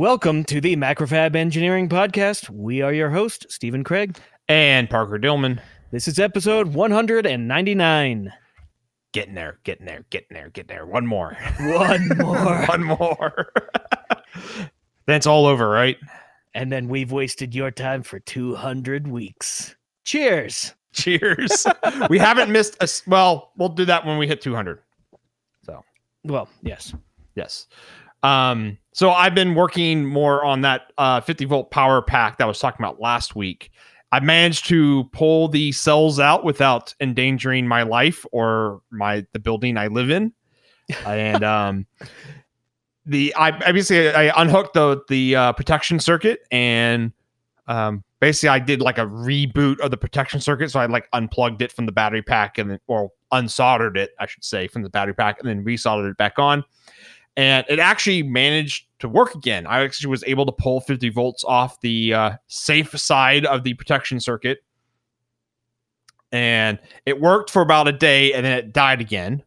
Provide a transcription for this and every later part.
Welcome to the Macrofab Engineering Podcast. We are your host, Stephen Craig. And Parker Dillmann. This is episode 199. Getting there, getting there, getting there, getting there. One more. One more. One more. then it's all over, right? and then we've wasted your time for 200 weeks. Cheers. Cheers. we haven't missed a. Well, we'll do that when we hit 200. So, Well, yes. yes. Um, so I've been working more on that uh 50 volt power pack that I was talking about last week. I managed to pull the cells out without endangering my life or my the building I live in. And um the I basically I unhooked the the uh, protection circuit and um basically I did like a reboot of the protection circuit. So I like unplugged it from the battery pack and then or unsoldered it, I should say, from the battery pack and then resoldered it back on. And it actually managed to work again. I actually was able to pull 50 volts off the uh, safe side of the protection circuit. And it worked for about a day and then it died again.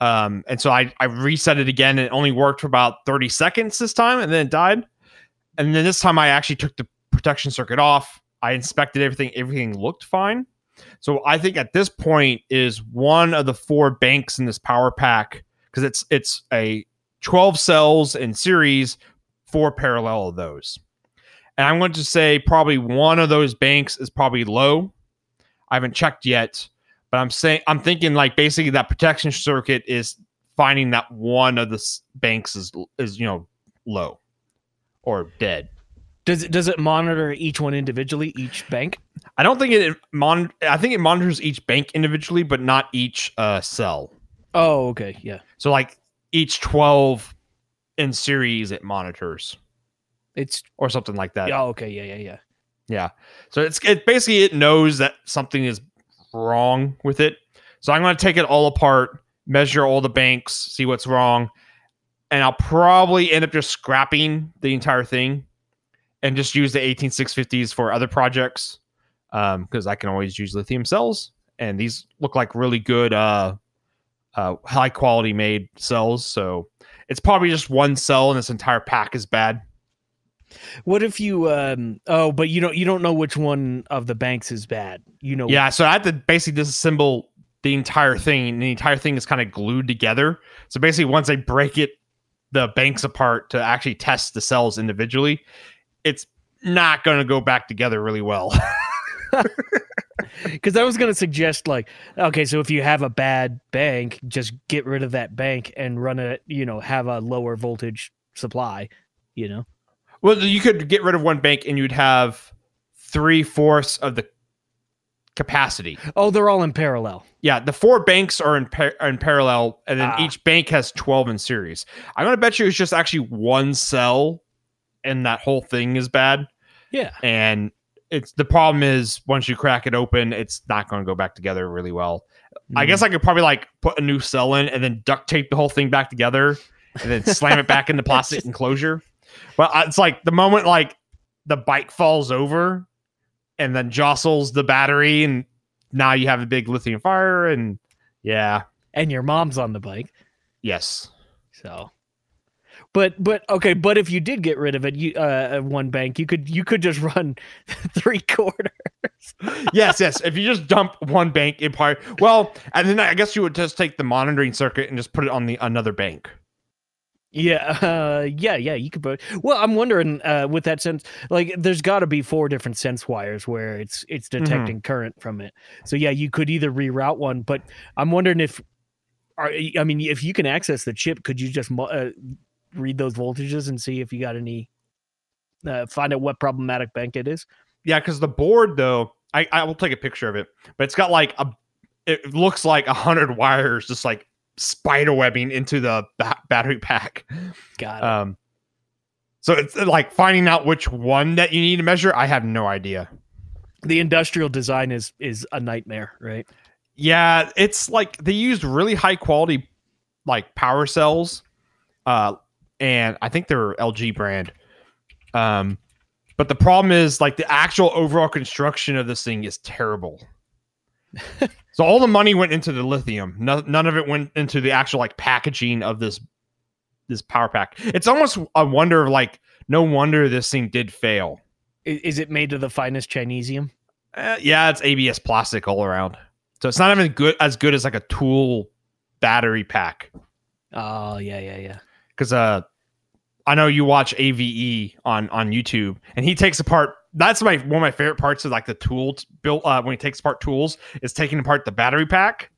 Um, and so I, I reset it again and it only worked for about 30 seconds this time and then it died. And then this time I actually took the protection circuit off. I inspected everything, everything looked fine. So I think at this point is one of the four banks in this power pack because it's it's a 12 cells in series, four parallel of those. And I'm going to say probably one of those banks is probably low. I haven't checked yet, but I'm saying I'm thinking like basically that protection circuit is finding that one of the s- banks is is you know low or dead. Does it does it monitor each one individually, each bank? I don't think it mon- I think it monitors each bank individually, but not each uh, cell. Oh, okay. Yeah. So like each 12 in series it monitors It's or something like that. Yeah, okay. Yeah, yeah, yeah. Yeah. So it's it basically it knows that something is wrong with it. So I'm going to take it all apart, measure all the banks, see what's wrong, and I'll probably end up just scrapping the entire thing and just use the 18650s for other projects um because I can always use lithium cells and these look like really good uh uh high quality made cells so it's probably just one cell and this entire pack is bad What if you um oh, but you don't you don't know which one of the banks is bad. You know Yeah, so I had to basically disassemble the entire thing, and the entire thing is kind of glued together. So basically, once I break it, the banks apart to actually test the cells individually, it's not going to go back together really well. because I was going to suggest like, okay, so if you have a bad bank, just get rid of that bank and run it. You know, have a lower voltage supply. You know, well, you could get rid of one bank, and you'd have three fourths of the capacity. oh, they're all in parallel. Yeah, the four banks are in, par- are in parallel, and then Ah. each bank has 12 in series. I'm going to bet you it's just actually one cell, and that whole thing is bad. Yeah, and it's the problem is once you crack it open, it's not going to go back together really well. I guess I could probably like put a new cell in and then duct tape the whole thing back together and then slam it back in the plastic enclosure. But uh, it's like the moment like the bike falls over and then jostles the battery and now you have a big lithium fire and yeah, and your mom's on the bike. yes. So, but but okay, but if you did get rid of it, you uh one bank, you could you could just run three quarters. yes, yes. If you just dump one bank in part, well, and then I guess you would just take the monitoring circuit and just put it on the another bank. Yeah, uh, yeah, yeah. You could put. Well, I'm wondering uh, with that sense, like, there's got to be four different sense wires where it's it's detecting current from it. So yeah, you could either reroute one, but I'm wondering if, are, I mean, if you can access the chip, could you just uh, read those voltages and see if you got any, uh, find out what problematic bank it is? Yeah, because the board though, I, I will take a picture of it, but it's got like a, it looks like a hundred wires just like spider webbing into the ba- battery pack. Got it. Um, so it's uh, like finding out which one that you need to measure. I have no idea. the industrial design is is a nightmare, right? Yeah, it's like they used really high quality like power cells, uh, and I think they're LG brand. Um, but the problem is like the actual overall construction of this thing is terrible. so all the money went into the lithium. No, none of it went into the actual like packaging of this this power pack. It's almost a wonder of like no wonder this thing did fail. Is it made of the finest Chinesium? Uh, yeah, it's ABS plastic all around. So it's not even good as good as like a tool battery pack. Oh yeah, yeah, yeah. Because uh, I know you watch AVE on on YouTube, and he takes apart. That's my one of my favorite parts of like the tool built uh, when he takes apart tools is taking apart the battery pack,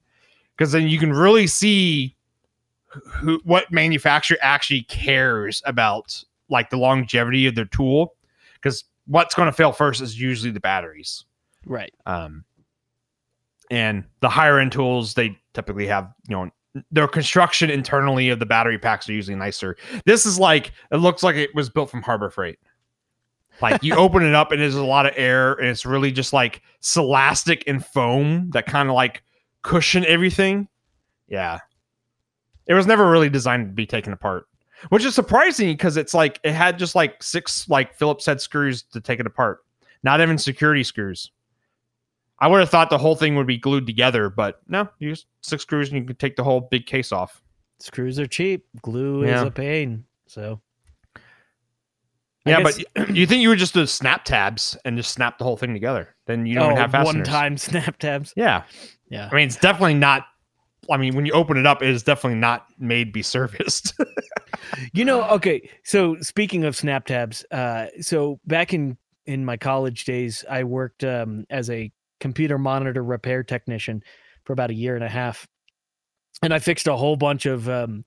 because then you can really see who what manufacturer actually cares about like the longevity of their tool. Because what's going to fail first is usually the batteries. Right. Um, and the higher end tools, they typically have, you know, their construction internally of the battery packs are usually nicer. This is like, it looks like it was built from Harbor Freight. Like you open it up and there's a lot of air and it's really just like celastic and foam that kind of like cushion everything. Yeah. It was never really designed to be taken apart, which is surprising because it's like it had just like six like Phillips head screws to take it apart, not even security screws. I would have thought the whole thing would be glued together, but no, you just six screws and you can take the whole big case off. Screws are cheap. Glue is a pain. So. I Yeah, guess- but you think you would just do snap tabs and just snap the whole thing together? Then you don't even have fasteners. Oh, one time snap tabs. Yeah, Yeah. I mean it's definitely not. I mean, when you open it up, it is definitely not made to be serviced. You know, okay. So speaking of snap tabs, uh, so back in in my college days, I worked um, as a computer monitor repair technician for about a year and a half, and I fixed a whole bunch of, um,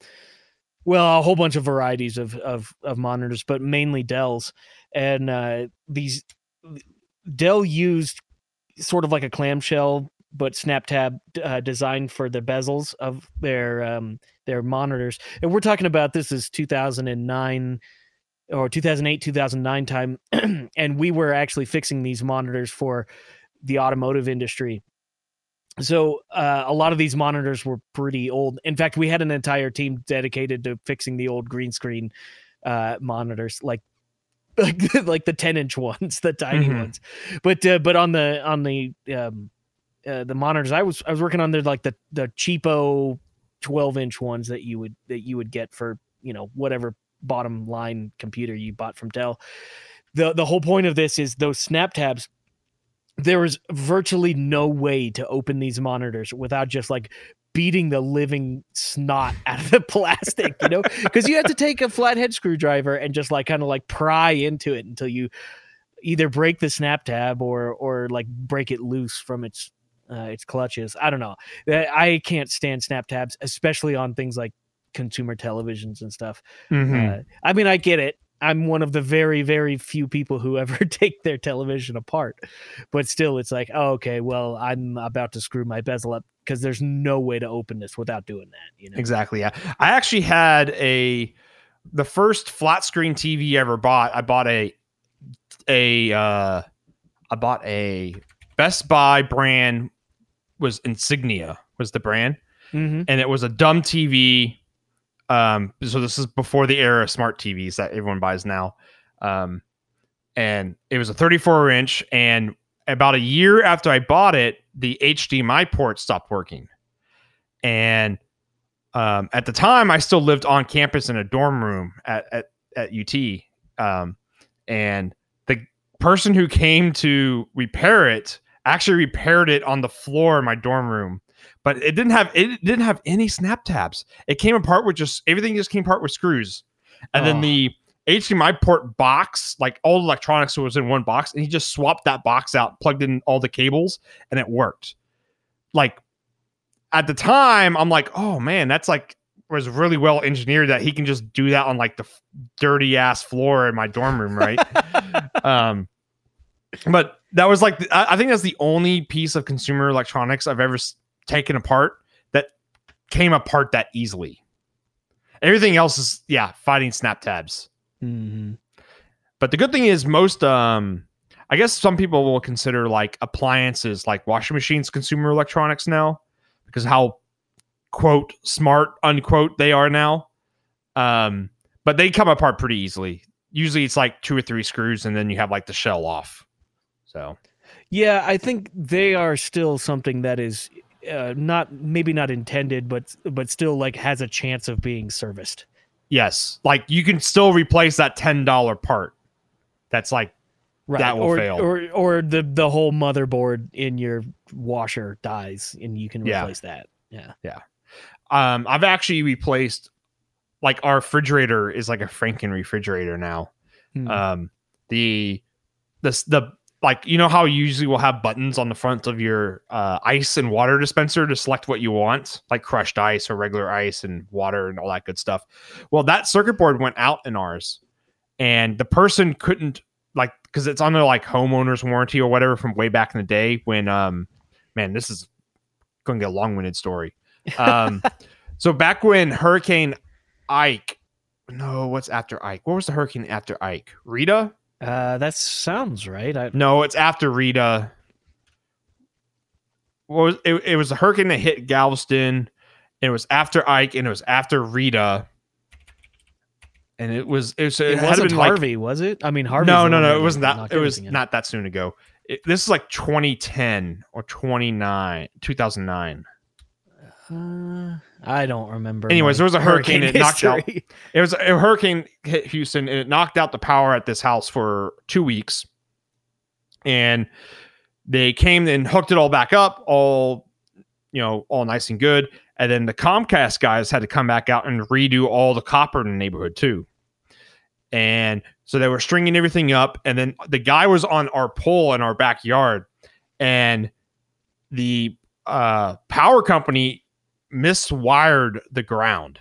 well, a whole bunch of varieties of of, of monitors, but mainly Dell's, and uh, these Dell used sort of like a clamshell but snap tab uh, designed for the bezels of their um, their monitors. And we're talking about this is 2009 or 2008 2009 time. And we were actually fixing these monitors for the automotive industry so uh, a lot of these monitors were pretty old in fact we had an entire team dedicated to fixing the old green screen uh, monitors like like like the 10 inch ones the tiny Mhm. ones but uh, but on the on the um uh, the monitors i was i was working on the like the the cheapo 12 inch ones that you would that you would get for you know whatever bottom line computer you bought from Dell. The the whole point of this is those snap tabs there was virtually no way to open these monitors without just like beating the living snot out of the plastic, you know? Because you had to take a flathead screwdriver and just like kind of like pry into it until you either break the snap tab or or like break it loose from its uh, its clutches. I don't know. I can't stand snap tabs, especially on things like consumer televisions and stuff. Mhm. Uh, I mean, I get it. I'm one of the very, very few people who ever take their television apart. But still, it's like, oh, okay, well, I'm about to screw my bezel up because there's no way to open this without doing that. You know? Exactly. Yeah. I actually had a the first flat screen TV ever bought. I bought a a uh I bought a Best Buy brand was Insignia was the brand Mhm. and it was a dumb TV um so this is before the era of smart TVs that everyone buys now. Um and it was a 34 inch and about a year after I bought it, the HDMI port stopped working. And um, at the time, I still lived on campus in a dorm room at at, at UT, um, and the person who came to repair it actually repaired it on the floor in my dorm room. But it didn't have it didn't have any snap tabs. It came apart with just everything just came apart with screws, and then Oh. the HDMI port box, like all the electronics was in one box, and he just swapped that box out, plugged in all the cables, and it worked. Like at the time, I'm like, oh man, that's like was really well engineered that he can just do that on like the dirty ass floor in my dorm room, right? um, but that was like the- I, I think that's the only piece of consumer electronics I've ever taken apart that came apart that easily. Everything else is yeah, fighting snap tabs. Mhm. But the good thing is most um I guess some people will consider like appliances like washing machines consumer electronics now because how quote smart unquote they are now. Um but they come apart pretty easily. Usually it's like two or three screws and then you have like the shell off. So Yeah, I think they are still something that is uh, not maybe not intended, but but still like has a chance of being serviced. Yes, like you can still replace that ten dollar part. That's like Right. That will or, fail. Or or the the whole motherboard in your washer dies and you can Yeah. replace that. Yeah. Yeah. Um I've actually replaced like our refrigerator is like a Franken refrigerator now. Hmm. Um the the the like you know how you usually will have buttons on the front of your uh, ice and water dispenser to select what you want, like crushed ice or regular ice and water and all that good stuff. Well, that circuit board went out in ours, and the person couldn't like because it's under like homeowner's warranty or whatever from way back in the day when um man this is going to get a long-winded story. Um so back when hurricane ike no what's after ike? What was the hurricane after ike? Rita Uh that sounds right. I, no it's after rita what was it, it was a hurricane that hit galveston and it was after ike and it was after rita and it was it was it, it had wasn't been like Harvey, was it? I mean Harvey. no, no, no. It wasn't that. It was not. not that soon ago. It, this is like 2010 or 29, 2009. Uh, I don't remember. Anyways, there was a hurricane, it knocked out- It was a hurricane hit Houston and it knocked out the power at this house for two weeks. And they came and hooked it all back up, all you know, all nice and good. And then the Comcast guys had to come back out and redo all the copper in the neighborhood too. And so they were stringing everything up. And then the guy was on our pole in our backyard, and the uh, power company miswired the ground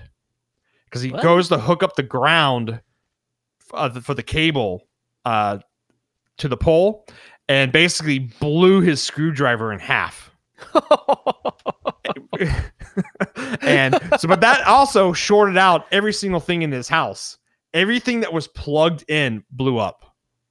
because he What? goes to hook up the ground uh, for the cable uh, to the pole and basically blew his screwdriver in half. and so, but that also shorted out every single thing in his house. Everything that was plugged in blew up.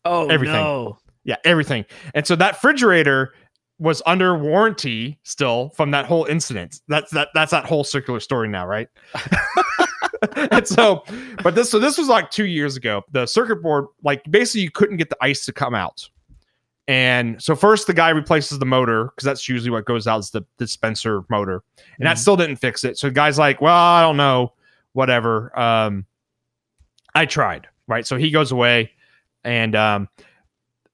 oh everything. no! Yeah, everything. And so that refrigerator was under warranty still from that whole incident. That's that that's that whole circular story now, right? and so, but this so this was like two years ago. The circuit board, like basically, you couldn't get the ice to come out. And so first the guy replaces the motor because that's usually what goes out is the dispenser motor, and that Mhm. still didn't fix it. So the guy's like, "Well, I don't know, whatever." Um, I tried, right? So he goes away, and um,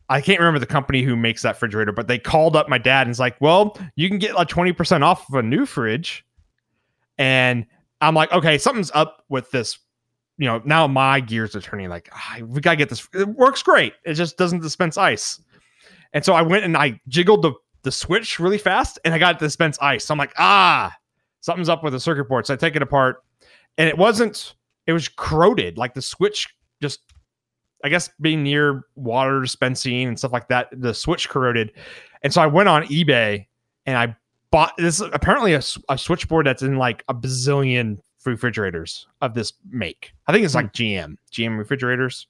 I can't remember the company who makes that refrigerator, but they called up my dad and it's like, "Well, you can get like twenty percent off of a new fridge," and I'm like, "Okay, something's up with this." You know, now my gears are turning. Like, ah, we gotta get this. It works great. It just doesn't dispense ice. And so I went and I jiggled the the switch really fast, and I got it to dispense ice. So I'm like, ah, something's up with the circuit board. So I take it apart, and it wasn't. It was corroded. Like the switch just I guess being near water dispensing and stuff like that, the switch corroded. And so I went on eBay and I bought this is apparently a switchboard that's in like a bazillion refrigerators of this make. I think it's like GM, GM refrigerators.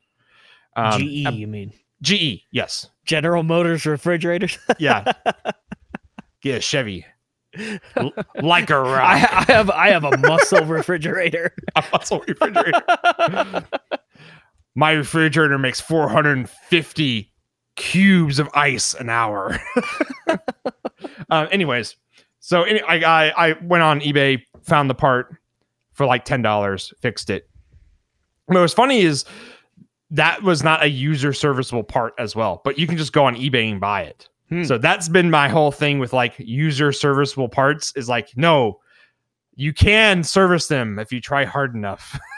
Um, GE, uh, you mean GE, yes. General Motors refrigerators? Yeah. yeah, Chevy. L- like a I, rock. I have I have a muscle refrigerator. a muscle refrigerator. My refrigerator makes 450 cubes of ice an hour. uh, anyways, so any, I, I I went on eBay, found the part for like ten dollars, fixed it. What was funny is that was not a user serviceable part as well, but you can just go on eBay and buy it. Hmm. So that's been my whole thing with like user serviceable parts is like, no, you can service them if you try hard enough.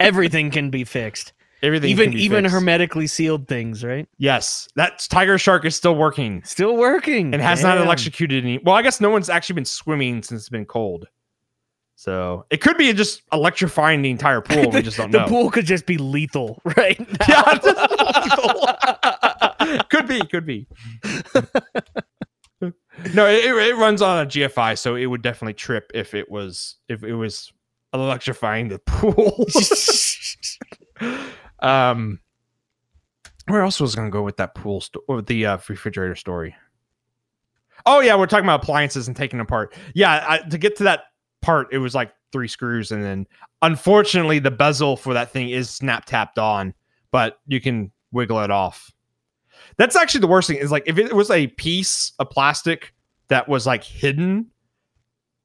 Everything can be fixed. Everything even can be even fixed. hermetically sealed things, right? Yes, that Tiger Shark is still working Still working. and has not electrocuted any. Well, I guess no one's actually been swimming since it's been cold. So it could be just electrifying the entire pool. We just don't the know. The pool could just be lethal, right? Yeah, now. could be, could be. no, it, it runs on a GFI, so it would definitely trip if it was if it was electrifying the pool. um, where else was I to go with that pool sto- or the uh, refrigerator story? Oh yeah, we're talking about appliances and taking apart. Yeah, I, to get to that part, it was like three screws, and then unfortunately, the bezel for that thing is snap tapped on, but you can wiggle it off. That's actually the worst thing. Is like if it was a piece of plastic that was like hidden,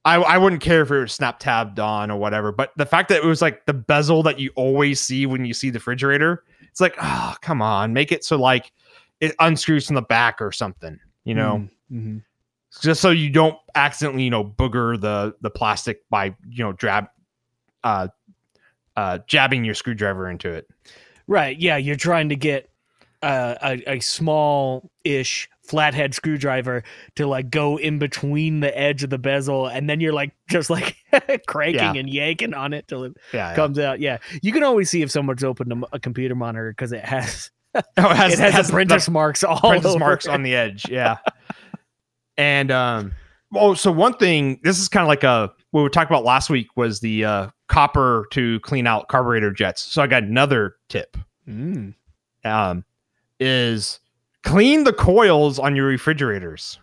I, I wouldn't care if it was snap tabbed on or whatever, but the fact that it was like the bezel that you always see when you see the refrigerator, it's like, oh, come on, make it so like it unscrews from the back or something, you know, Mm-hmm. just so you don't accidentally, you know, booger the the plastic by you know drab, uh, uh, jabbing your screwdriver into it. Right. Yeah, you're trying to get uh, a a small ish flathead screwdriver to like go in between the edge of the bezel, and then you're like just like cranking Yeah. and yanking on it till it Yeah, yeah. comes out. Yeah, you can always see if someone's opened a, computer monitor because it has Oh, it has, it has, has apprentice marks all apprentice marks it. on the edge. Yeah. and um oh so one thing this is kind of like a what we talked about last week was the uh copper to clean out carburetor jets. So I got another tip. Mm. Um is clean the coils on your refrigerators.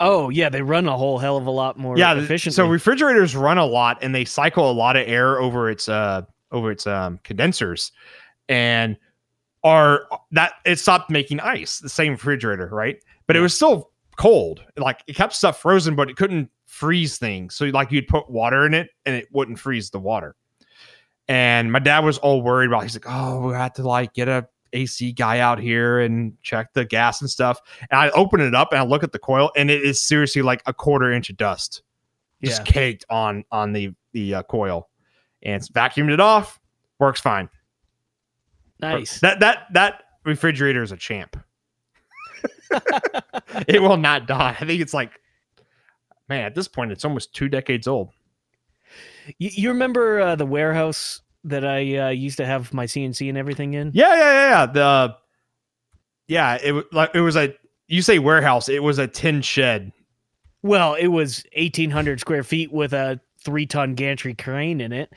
Oh yeah, they run a whole hell of a lot more yeah, efficiently. so refrigerators run a lot and they cycle a lot of air over its uh over its um condensers and are that it stopped making ice, the same refrigerator, right? But it was still cold. Like it kept stuff frozen, but it couldn't freeze things. So like you'd put water in it and it wouldn't freeze the water. And my dad was all worried about. He's like, "Oh, we had to like get a AC guy out here and check the gas and stuff." And I open it up and I look at the coil, and it is seriously like a quarter inch of dust, just yeah, caked on on the the uh, coil. And it's vacuumed it off, works fine. nice. That that that refrigerator is a champ. it will not die. I think it's like, man, at this point, it's almost two decades old. You, you remember uh, the warehouse that I uh, used to have my CNC and everything in? Yeah, yeah, yeah. yeah. The yeah, it was like it was a you say warehouse. It was a tin shed. Well, it was eighteen hundred square feet with a three ton gantry crane in it.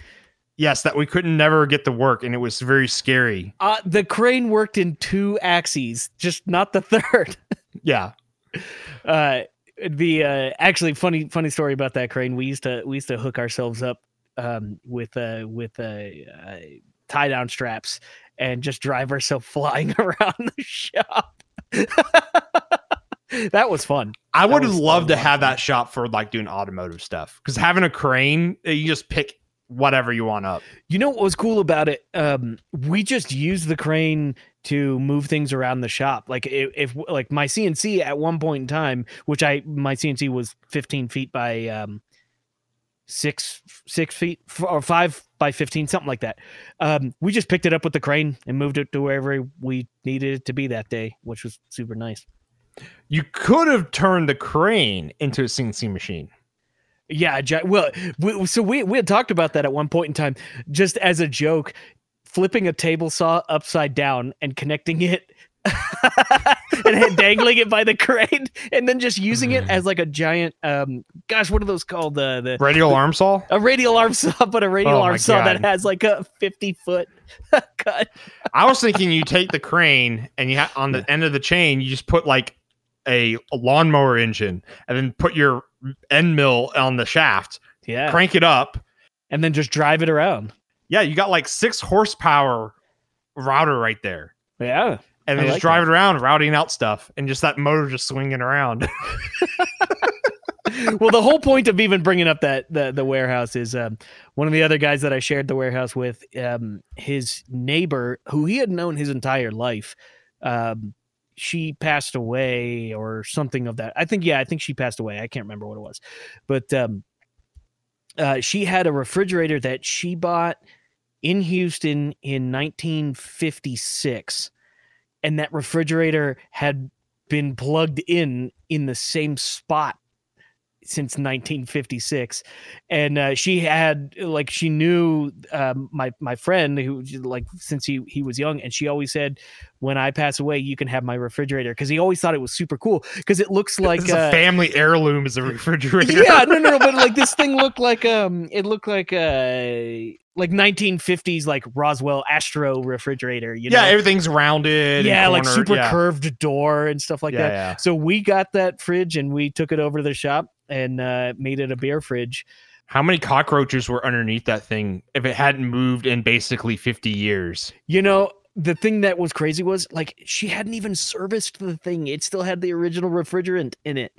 Yes, that we couldn't never get to work, and it was very scary. Uh, the crane worked in two axes, just not the third. Yeah, uh the uh actually funny funny story about that crane we used to we used to hook ourselves up um with uh with uh, uh tie down straps and just drive ourselves flying around the shop. That was fun. I would have loved to have that shop for like doing automotive stuff because having a crane, uh, you just pick whatever you want up. you know what was cool about it? Um we just used the crane to move things around the shop. Like if, if like my cnc at one point in time which i my cnc was 15 feet by um six six feet or five by 15 something like that um we just picked it up with the crane and moved it to wherever we needed it to be that day which was super nice You could have turned the crane into a CNC machine. Yeah, well, we, so we we had talked about that at one point in time, just as a joke, flipping a table saw upside down and connecting it and then dangling it by the crane, and then just using it as like a giant, um, gosh, what are those called? The the Radial arm saw. a radial arm saw, but a radial Oh arm saw that has like a fifty foot cut. I was thinking you take the crane and you ha- on the end of the chain, you just put like a, a lawnmower engine and then put your end mill on the shaft, Yeah, crank it up. and then just drive it around. Yeah, you got like six horsepower router right there. Yeah, And then just driving it around, routing out stuff, and just that motor just swinging around. well, the whole point of even bringing up that the the warehouse is um, one of the other guys that I shared the warehouse with. Um, his neighbor, who he had known his entire life, um, she passed away or something of that. I think yeah, I think she passed away. I can't remember what it was, but um, uh, she had a refrigerator that she bought in Houston in 1956, and that refrigerator had been plugged in in the same spot since 1956 and uh, she had like she knew um, my my friend who like since he he was young and she always said when i pass away you can have my refrigerator because he always thought it was super cool because it looks like uh, a family heirloom is a refrigerator. yeah no no no but like this thing looked like um it looked like uh like 1950s like roswell astro refrigerator you know yeah, everything's rounded. and yeah like super yeah. curved door and stuff like yeah, that yeah. so we got that fridge and we took it over to the shop and uh, made it a beer fridge. How many cockroaches were underneath that thing if it hadn't moved in basically 50 years? You know, the thing that was crazy was like she hadn't even serviced the thing. It still had the original refrigerant in it.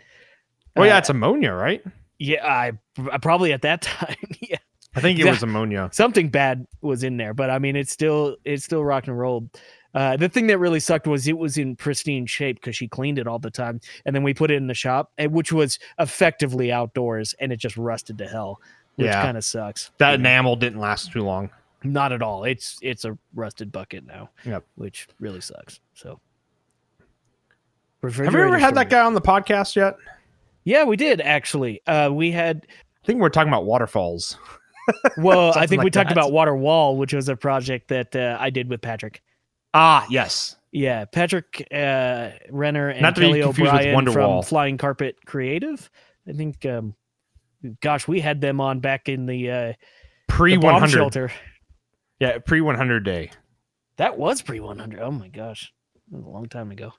Oh yeah, Uh, it's ammonia, right? yeah, I, I probably at that time, yeah, I think it Yeah. was ammonia. something bad was in there, but I mean, it's still it's still rock and roll. Uh, the thing that really sucked was it was in pristine shape because she cleaned it all the time, and then we put it in the shop, which was effectively outdoors, and it just rusted to hell, which Yeah. kind of sucks. That enamel didn't last too long. Not at all. It's it's a rusted bucket now. Yep. Which really sucks. So. Have you ever had that guy on the podcast yet? Yeah, we did actually. Uh, we had I think we're talking about waterfalls. well, I think we like talked about Water Wall, which was a project that uh, I did with Patrick. Ah, yes. Yeah, Patrick uh, Renner and Not to be Kelly confused with O'Brien from Wonderwall. Flying Carpet Creative. I think, um, gosh, we had them on back in the, uh, Pre the bomb 100. shelter. Yeah, pre 100 day. That was pre 100. Oh my gosh, that was a long time ago.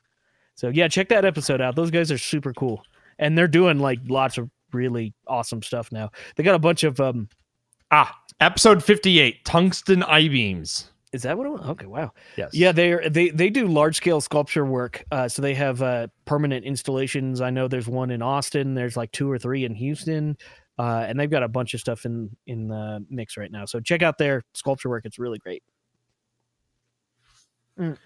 So yeah, check that episode out. Those guys are super cool, and they're doing like lots of really awesome stuff now. They got a bunch of um. Ah, episode 58 tungsten I beams. Is that what it was? Okay, wow. Yes. Yeah, they are they they do large scale sculpture work. Uh, so they have uh, permanent installations. I know there's one in Austin. There's like two or three in Houston, uh, and they've got a bunch of stuff in in the mix right now. So check out their sculpture work. It's really great. Mm.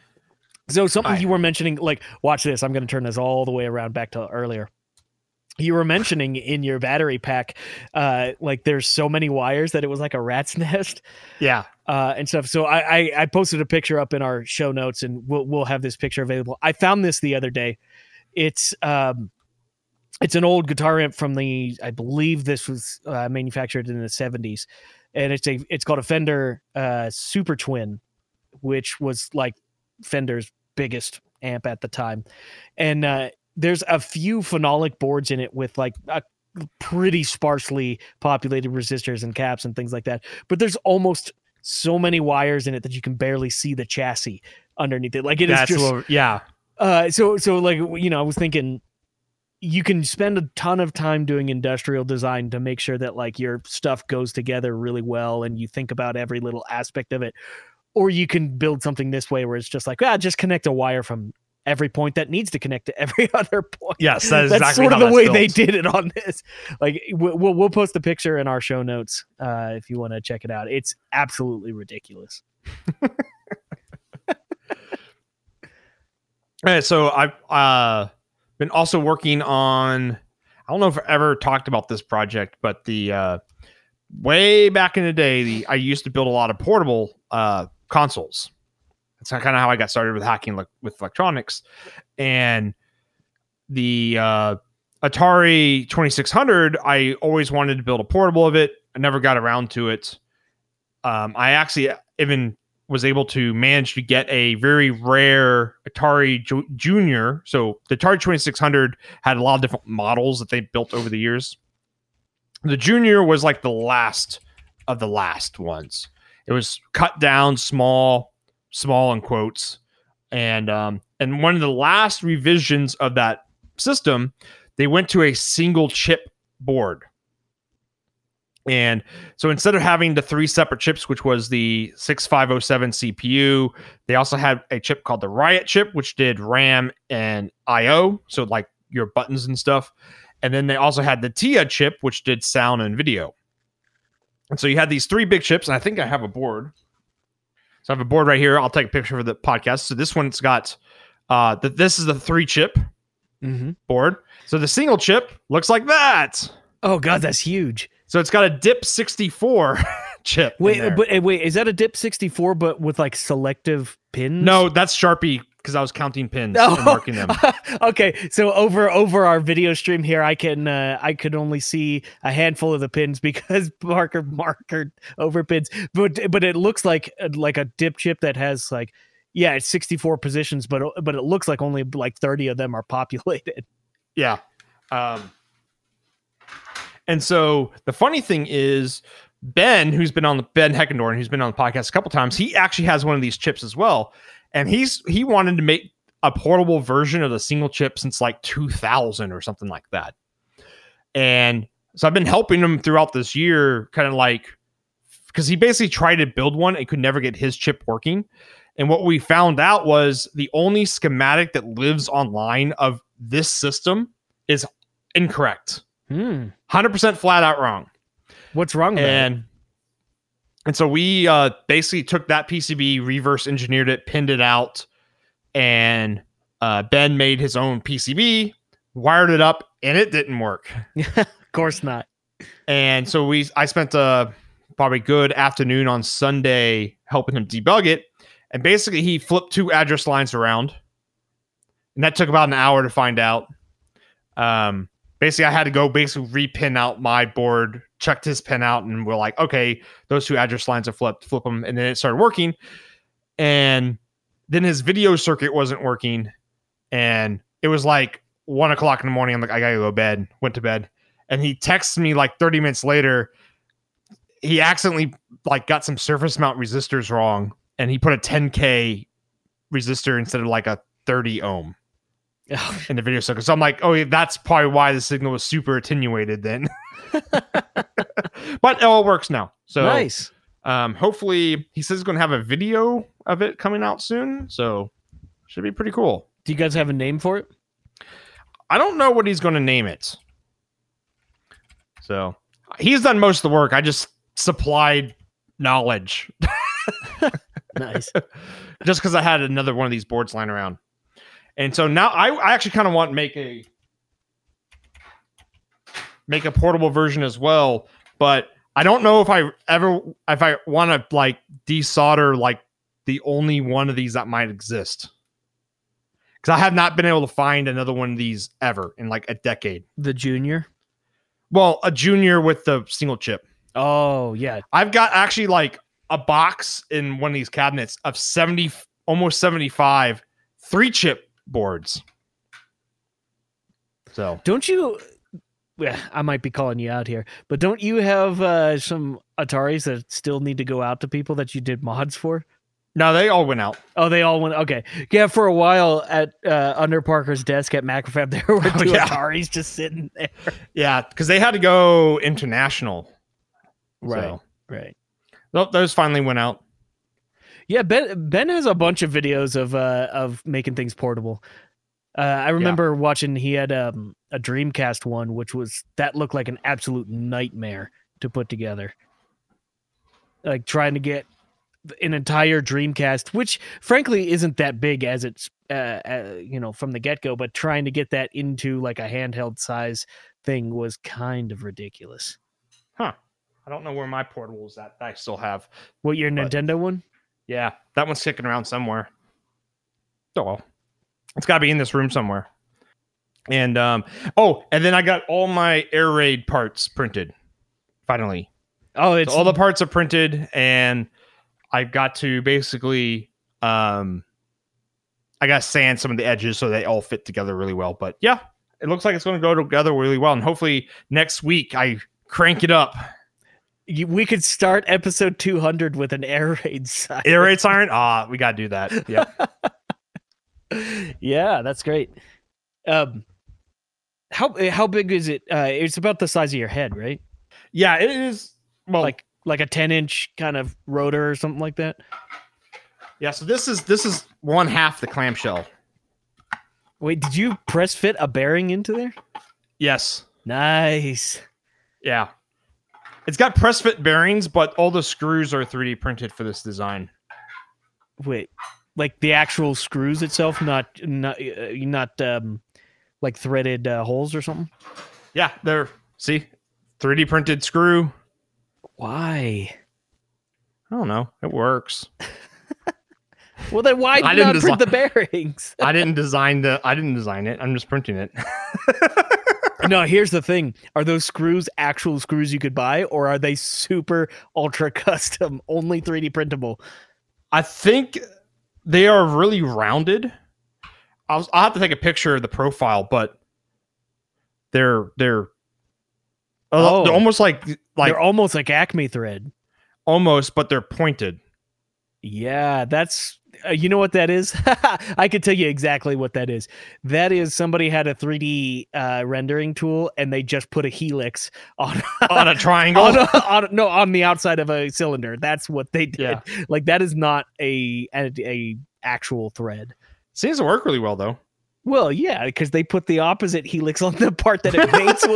So something I- you were mentioning, like watch this. I'm going to turn this all the way around back to earlier. You were mentioning in your battery pack, uh, like there's so many wires that it was like a rat's nest Yeah. uh, and stuff. So I, I I posted a picture up in our show notes, and we'll we'll have this picture available. I found this the other day. It's um, it's an old guitar amp from the I believe this was uh, manufactured in the seventies, and it's a it's called a Fender uh, Super Twin, which was like Fender's biggest amp at the time, and uh, there's a few phenolic boards in it with like a pretty sparsely populated resistors and caps and things like that. But there's almost so many wires in it that you can barely see the chassis underneath it. Like it is That's just what, yeah. uh so so like you know, I was thinking you can spend a ton of time doing industrial design to make sure that like your stuff goes together really well and you think about every little aspect of it. Or you can build something this way where it's just like, ah, just connect a wire from every point that needs to connect to every other point. Yes, that is that's exactly sort of the way that's they did it on this. Like we'll we'll, we'll post the picture in our show notes uh, if you want to check it out. It's absolutely ridiculous. All right, so I've uh, been also working on. I don't know if I ever talked about this project, but the uh, way back in the day, the I used to build a lot of portable uh, consoles. That's kind of how I got started with hacking le- with electronics, and the uh, Atari Twenty Six Hundred. I always wanted to build a portable of it. I never got around to it. Um, I actually even was able to manage to get a very rare Atari Ju- Junior. So the Atari 2600 had a lot of different models that they built over the years. The Junior was like the last of the last ones. It was cut down, small, small in quotes, and um, and one of the last revisions of that system, they went to a single chip board. And so instead of having the three separate chips, which was the 6507 CPU, they also had a chip called the Riot chip, which did RAM and IO, so like your buttons and stuff. And then they also had the TIA chip, which did sound and video. And so you had these three big chips, and I think I have a board. So I have a board right here. I'll take a picture for the podcast. So this one's got uh th- this is the three chip Mm-hmm. board. So the single chip looks like that. Oh god, that's huge. So it's got a DIP 64 chip. Wait, but uh, wait, is that a DIP 64 but with like selective pins? no, that's Sharpie because I was counting pins No. and marking them. okay, so over over our video stream here, I can uh, I could only see a handful of the pins because Parker marker over pins, but but it looks like uh, like a dip chip that has like yeah, it's 64 positions, but but it looks like only like 30 of them are populated. Yeah. Um, and so the funny thing is, Ben, who's been on the Ben Heckendorn, who's been on the podcast a couple times, he actually has one of these chips as well, and he's he wanted to make a portable version of the single chip since like 2000 or something like that. And so I've been helping him throughout this year, kind of like because he basically tried to build one and could never get his chip working. And what we found out was the only schematic that lives online of this system is incorrect. Hmm. 100% flat out wrong. What's wrong with and and so we uh basically took that PCB, reverse engineered it, pinned it out, and uh Ben made his own PCB, wired it up, and it didn't work. of course not. And so we I spent a probably good afternoon on Sunday helping him debug it. And basically he flipped two address lines around. And that took about an hour to find out. Um basically I had to go basically repin out my board, checked his pen out, and we're like, okay, those two address lines are flipped, flip them, and then it started working. And then his video circuit wasn't working. And it was like one o'clock in the morning. I'm like, I gotta go to bed. Went to bed. And he texts me like 30 minutes later. He accidentally like got some surface mount resistors wrong. And he put a 10k resistor instead of like a 30 ohm in the video circuit. So I'm like, oh, yeah, that's probably why the signal was super attenuated then. but it all works now. So nice. um, hopefully he says he's going to have a video of it coming out soon. So should be pretty cool. Do you guys have a name for it? I don't know what he's going to name it. So he's done most of the work. I just supplied knowledge Nice. just because I had another one of these boards lying around. And so now I, I actually kind of want to make a make a portable version as well, but I don't know if I ever if I want to like desolder like the only one of these that might exist. Because I have not been able to find another one of these ever in like a decade. the junior. Well, a junior with the single chip. Oh yeah. I've got actually like a box in one of these cabinets of 70 almost 75 three chip boards. So Don't you? Yeah, I might be calling you out here, but don't you have uh, some Ataris that still need to go out to people that you did mods for? no, they all went out. Oh, they all went. Okay, yeah. For a while at uh, under Parker's desk at Macrofab, there were Oh, two yeah. Ataris just sitting there. Yeah, because they had to go international. Right, So, right. nope, those finally went out. Yeah, Ben Ben has a bunch of videos of uh of making things portable. Uh, I remember watching he had um, a Dreamcast one, which was that looked like an absolute nightmare to put together. Like trying to get an entire Dreamcast, which frankly isn't that big as it's uh, uh you know from the get go, but trying to get that into like a handheld size thing was kind of ridiculous. Huh. I don't know where my portable is at. that I still have. What your Nintendo one? Yeah, that one's kicking around somewhere. Oh well. It's gotta be in this room somewhere. And um oh, and then I got all my air raid parts printed. Finally. Oh, So it's all the parts are printed and I've got to basically um I got to sand some of the edges so they all fit together really well. But yeah, it looks like it's going to go together really well. And hopefully next week I crank it up. we could start episode 200 with an air raid side. Air raid siren. Ah, we got to do that. Yeah. yeah, that's great. Um, how how big is it? Uh, it's about the size of your head, right? yeah, it is. Well, Like like a 10 inch kind of rotor or something like that. yeah. So this is this is one half the clamshell. Wait, did you press fit a bearing into there? Yes. Nice. Yeah. It's got press fit bearings, but all the screws are 3D printed for this design. Wait, like the actual screws itself, not not uh, not um like threaded uh, holes or something. Yeah, they're see 3D printed screw. Why? I don't know. It works. Well, then why I not didn't print the bearings? I didn't design the. I didn't design it. I'm just printing it. no, here's the thing: are those screws actual screws you could buy, or are they super ultra custom, only 3D printable? I think they are really rounded. I'll, I'll have to take a picture of the profile, but they're they're uh, Oh. they're almost like like They're almost like Acme thread. almost, but they're pointed. Yeah, that's uh, you know what that is. I could tell you exactly what that is. That is somebody had a 3D uh, rendering tool and they just put a helix on on a triangle. on, a- on no on the outside of a cylinder. That's what they did. Yeah. Like that is not a, a a actual thread. Seems to work really well though. Well, yeah, because they put the opposite helix on the part that it mates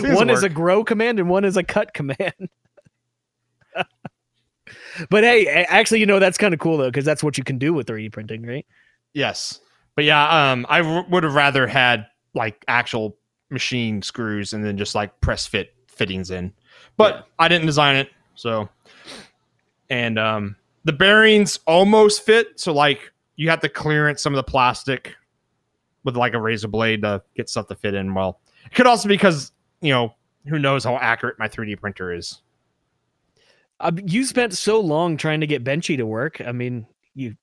with. one is a grow command and one is a cut command. But hey, actually, you know that's kind of cool though, because that's what you can do with 3D printing, right? Yes, but yeah, um, I w- would have rather had like actual machine screws and then just like press fit fittings in. But yeah. I didn't design it, so and um, the bearings almost fit. So like you have to clearance some of the plastic with like a razor blade to get stuff to fit in well. It could also be because you know who knows how accurate my 3D printer is. Uh, you spent so long trying to get Benchy to work. I mean, you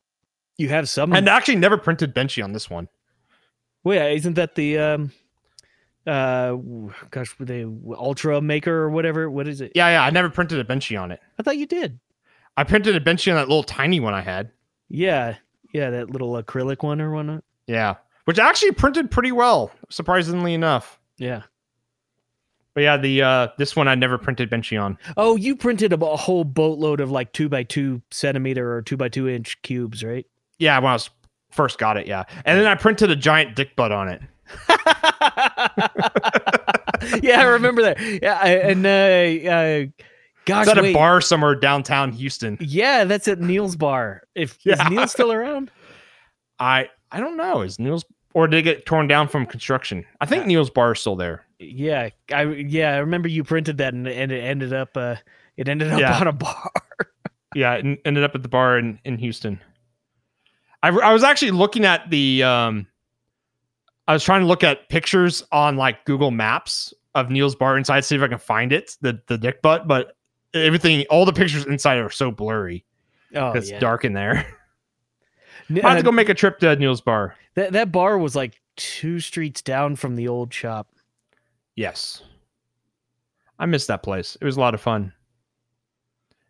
you have some and actually never printed Benchy on this one. Well, yeah, isn't that the um uh gosh the ultra maker or whatever? What is it? Yeah yeah i never printed a benchy on it. I thought you did. I printed a benchy on that little tiny one i had. Yeah yeah that little acrylic one or whatnot. Yeah which actually printed pretty well surprisingly enough. Yeah but yeah the uh this one i never printed benchy on oh you printed a, a whole boatload of like two by two centimeter or two by two inch cubes right yeah when i was first got it yeah and then i printed a giant dick butt on it yeah, I remember that. Yeah, and uh, uh gosh, it's at wait. a bar somewhere downtown Houston. Yeah, that's at Neil's bar. If yeah. is Neil still around? I I don't know. Is Neil's or did it get torn down from construction? I think uh, Neil's bar is still there. Yeah, I yeah I remember you printed that and, and it ended up uh it ended up yeah. on a bar. yeah, it ended up at the bar in in Houston. I I was actually looking at the um I was trying to look at pictures on like Google Maps of Neil's bar inside, see if I can find it, the the dick butt, but everything, all the pictures inside are so blurry. Oh, it's yeah. dark in there. I have to go make a trip to Neil's bar. That that bar was like two streets down from the old shop. Yes, I missed that place. It was a lot of fun.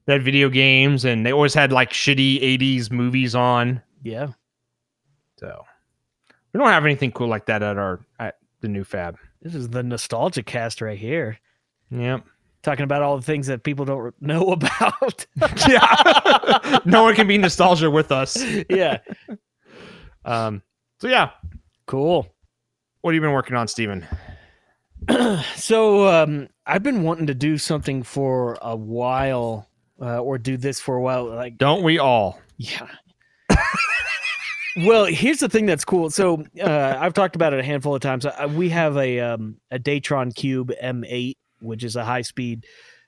They had video games, and they always had like shitty '80s movies on. Yeah. So we don't have anything cool like that at our at the new fab. This is the nostalgia cast right here. Yep. Talking about all the things that people don't know about. yeah. no one can be nostalgia with us. yeah. Um so yeah. Cool. What have you been working on, Steven? so um I've been wanting to do something for a while uh, or do this for a while like Don't we all? Yeah well, here's the thing that's cool. So uh, I've talked about it a handful of times. Uh, we have a um, a Datron Cube M8, which is a high speed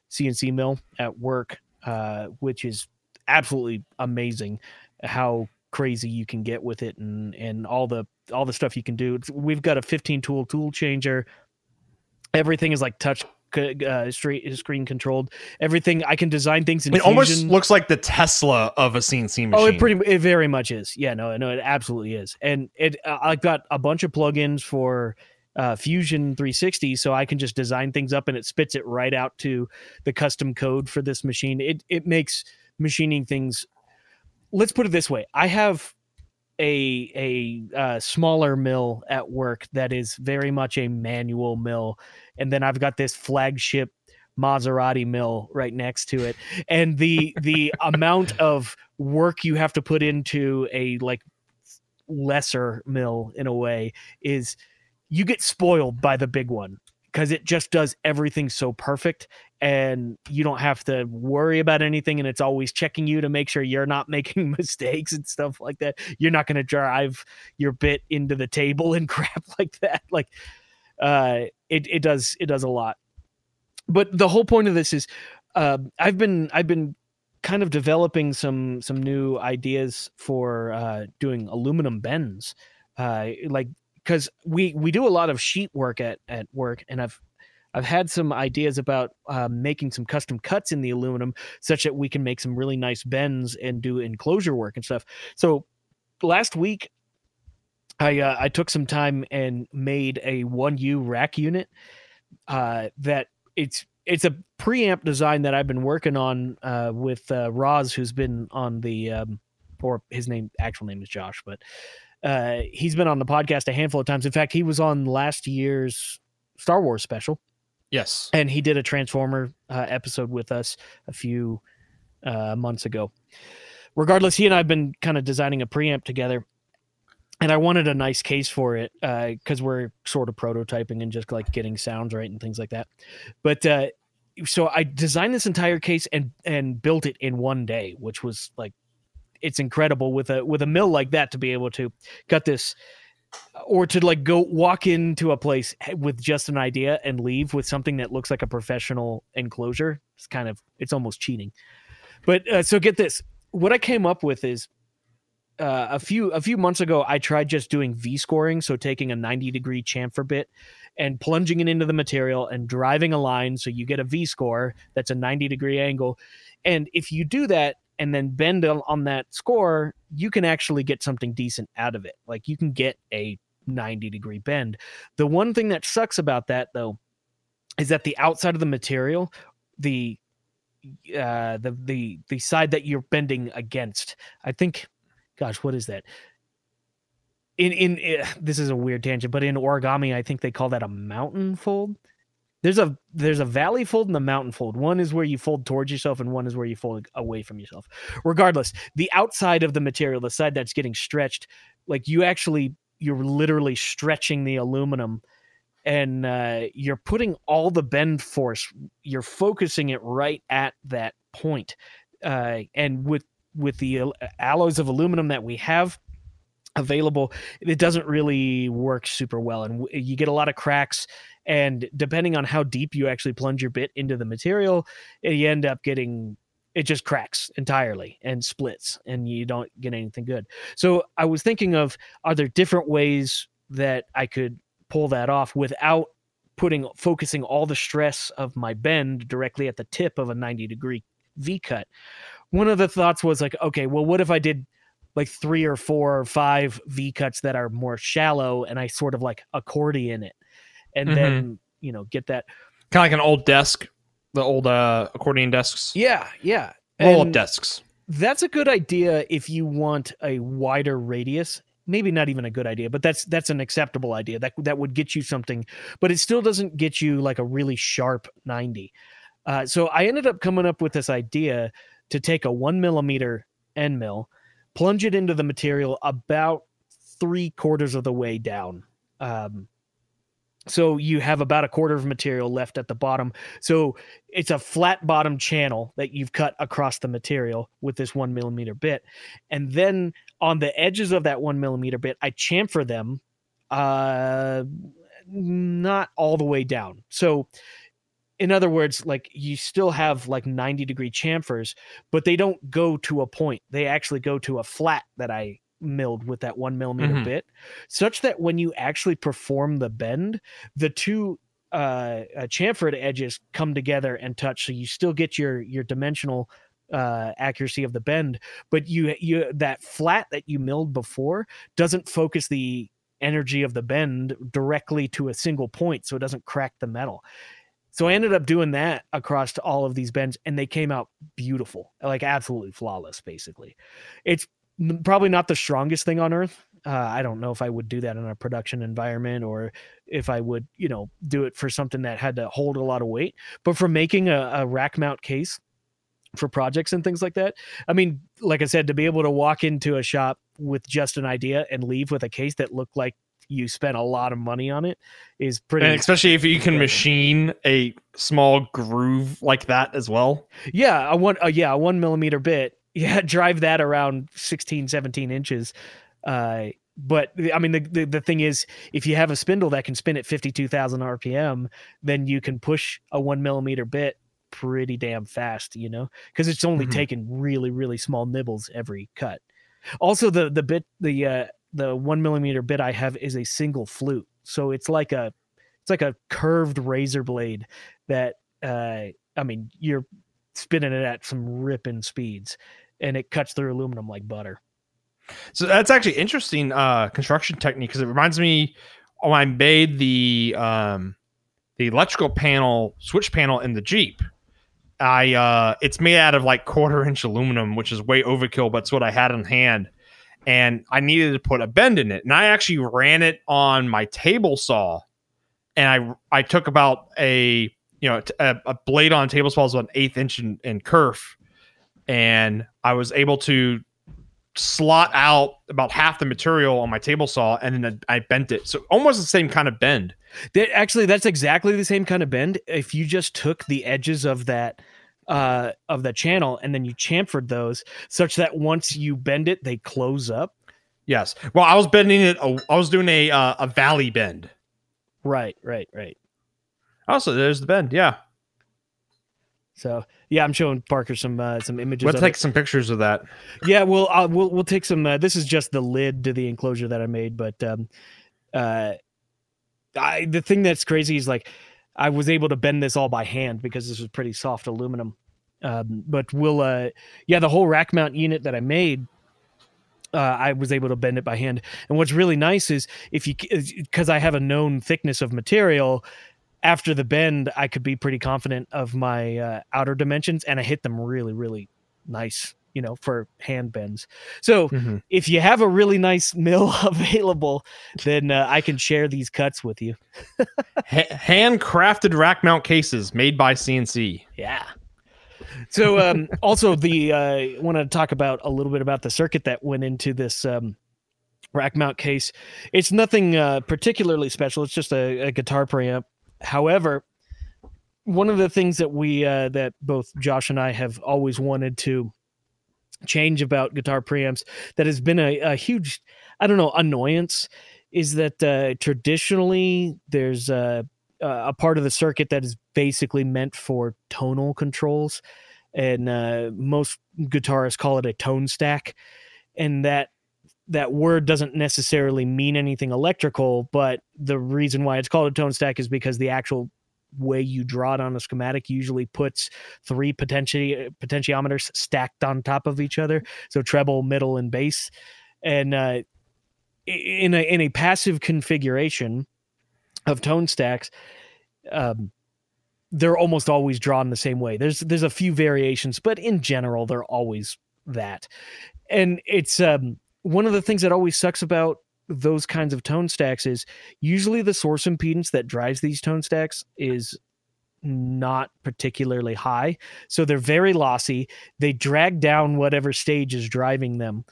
CNC mill at work, uh, which is absolutely amazing. How crazy you can get with it, and and all the all the stuff you can do. It's, we've got a 15 tool tool changer. Everything is like touch uh, straight screen controlled. Everything I can design things in. It Fusion. almost looks like the Tesla of a CNC machine. Oh, it pretty it very much is. Yeah, no, no, it absolutely is. And it uh, I've got a bunch of plugins for uh, Fusion 360, so I can just design things up and it spits it right out to the custom code for this machine. It it makes machining things. Let's put it this way: I have a a uh, smaller mill at work that is very much a manual mill, and then I've got this flagship Maserati mill right next to it, and the the amount of work you have to put into a like lesser mill in a way is you get spoiled by the big one because it just does everything so perfect and you don't have to worry about anything and it's always checking you to make sure you're not making mistakes and stuff like that. You're not going to drive your bit into the table and crap like that like uh it, it does it does a lot. But the whole point of this is uh, i've been i've been kind of developing some some new ideas for uh doing aluminum bends uh like because we we do a lot of sheet work at at work, and I've I've had some ideas about uh, making some custom cuts in the aluminum, such that we can make some really nice bends and do enclosure work and stuff. So last week, I uh, I took some time and made a one U rack unit uh, that it's it's a preamp design that I've been working on uh, with uh, Roz, who's been on the um, or his name actual name is Josh, but uh, he's been on the podcast a handful of times. In fact, he was on last year's Star Wars special. Yes, and he did a Transformer uh, episode with us a few uh, months ago. Regardless, he and I have been kind of designing a preamp together, and I wanted a nice case for it because uh, we're sort of prototyping and just like getting sounds right and things like that. But uh, so I designed this entire case and and built it in one day, which was like it's incredible with a with a mill like that to be able to cut this or to like go walk into a place with just an idea and leave with something that looks like a professional enclosure. It's kind of it's almost cheating. But uh, so get this, what I came up with is uh, a few a few months ago, I tried just doing V scoring, so taking a 90 degree chamfer bit and plunging it into the material and driving a line, so you get a V score that's a 90 degree angle. And if you do that and then bend on that score, you can actually get something decent out of it. Like you can get a 90 degree bend. The one thing that sucks about that though is that the outside of the material, the uh the the the side that you're bending against, I think gosh, what is that? In, in in this is a weird tangent, but in origami, I think they call that a mountain fold. There's a there's a valley fold and a mountain fold. One is where you fold towards yourself, and one is where you fold away from yourself. Regardless, the outside of the material, the side that's getting stretched, like you actually you're literally stretching the aluminum and uh, you're putting all the bend force you're focusing it right at that point uh, and with with the alloys of aluminum that we have available it doesn't really work super well and you get a lot of cracks and depending on how deep you actually plunge your bit into the material eh, you end up getting it just cracks entirely and splits and you don't get anything good. So i was thinking of are there different ways that i could pull that off without putting focusing all the stress of my bend directly at the tip of a 90 degree v cut? One of the thoughts was like, okay, well, what if I did like three or four or five V cuts that are more shallow and I sort of like accordion it and mm-hmm. then, you know, get that kind of like an old desk, the old uh, accordion desks. Yeah. Yeah. Roll up desks. That's a good idea if you want a wider radius. Maybe not even a good idea, but that's that's an acceptable idea. That that would get you something, but it still doesn't get you like a really sharp 90. Uh, so I ended up coming up with this idea to take a one millimeter end mill, plunge it into the material about three quarters of the way down. Um, so you have about a quarter of material left at the bottom. So it's a flat bottom channel that you've cut across the material with this one millimeter bit. And then on the edges of that one millimeter bit, I chamfer them uh not all the way down. So in other words, like you still have like 90 degree chamfers, but they don't go to a point. They actually go to a flat that I milled with that one millimeter mm-hmm. bit, such that when you actually perform the bend, the two uh, uh, chamfered edges come together and touch. So you still get your your dimensional uh, accuracy of the bend, but you you that flat that you milled before doesn't focus the energy of the bend directly to a single point, so it doesn't crack the metal. So I ended up doing that across all of these bends, and they came out beautiful, like absolutely flawless. Basically, it's probably not the strongest thing on earth. Uh, I don't know if I would do that in a production environment or if I would, you know, do it for something that had to hold a lot of weight. But for making a, a rack mount case for projects and things like that, I mean, like I said, to be able to walk into a shop with just an idea and leave with a case that looked like you spent a lot of money on it is pretty and especially if you can machine a small groove like that as well yeah a one uh, yeah a one millimeter bit yeah drive that around 16 17 inches uh but I mean, the, the, the thing is, if you have a spindle that can spin at 52,000 RPM, then you can push a one millimeter bit pretty damn fast, you know, because it's only mm-hmm. taking really, really small nibbles every cut. Also, the the bit the uh, the one millimeter bit I have is a single flute, so it's like a it's like a curved razor blade that uh, I mean you're spinning it at some ripping speeds, and it cuts through aluminum like butter. So that's actually interesting uh, construction technique because it reminds me when I made the um, the electrical panel switch panel in the Jeep. I uh, it's made out of like quarter inch aluminum, which is way overkill, but it's what I had on hand and I needed to put a bend in it. And I actually ran it on my table saw, and I I took about a you know a, a blade on table saw is about an eighth inch in, in kerf, and I was able to slot out about half the material on my table saw and then I bent it. So almost the same kind of bend. That, actually, that's exactly the same kind of bend. If you just took the edges of that uh of the channel and then you chamfered those such that once you bend it they close up yes well i was bending it i was doing a uh, a valley bend right right right also there's the bend yeah so yeah, I'm showing Parker some uh, some images. We'll take it. some pictures of that. Yeah, we'll uh, we'll we'll take some. Uh, this is just the lid to the enclosure that I made, but um, uh, I the thing that's crazy is like I was able to bend this all by hand because this was pretty soft aluminum. Um, but we'll uh, yeah, the whole rack mount unit that I made uh, I was able to bend it by hand. And what's really nice is if you, because I have a known thickness of material, after the bend, I could be pretty confident of my uh, outer dimensions, and I hit them really, really nice. You know, for hand bends. So mm-hmm. if you have a really nice mill available, then uh, I can share these cuts with you. handcrafted rack mount cases made by CNC. Yeah. So um, also the uh, want to talk about a little bit about the circuit that went into this um, rack mount case. It's nothing uh, particularly special. It's just a, a guitar preamp However, one of the things that we uh, that both Josh and I have always wanted to change about guitar preamps that has been a, a huge I don't know annoyance is that uh, traditionally there's a, a part of the circuit that is basically meant for tonal controls. And uh, most guitarists call it a tone stack. And that that word doesn't necessarily mean anything electrical, but the reason why it's called a tone stack is because the actual way you draw it on a schematic usually puts three potenti- potentiometers stacked on top of each other, so treble, middle, and bass. And uh, in a in a passive configuration of tone stacks, um, they're almost always drawn the same way. There's there's a few variations, but in general, they're always that. And it's um one of the things that always sucks about those kinds of tone stacks is usually the source impedance that drives these tone stacks is not particularly high. So they're very lossy. They drag down whatever stage is driving them.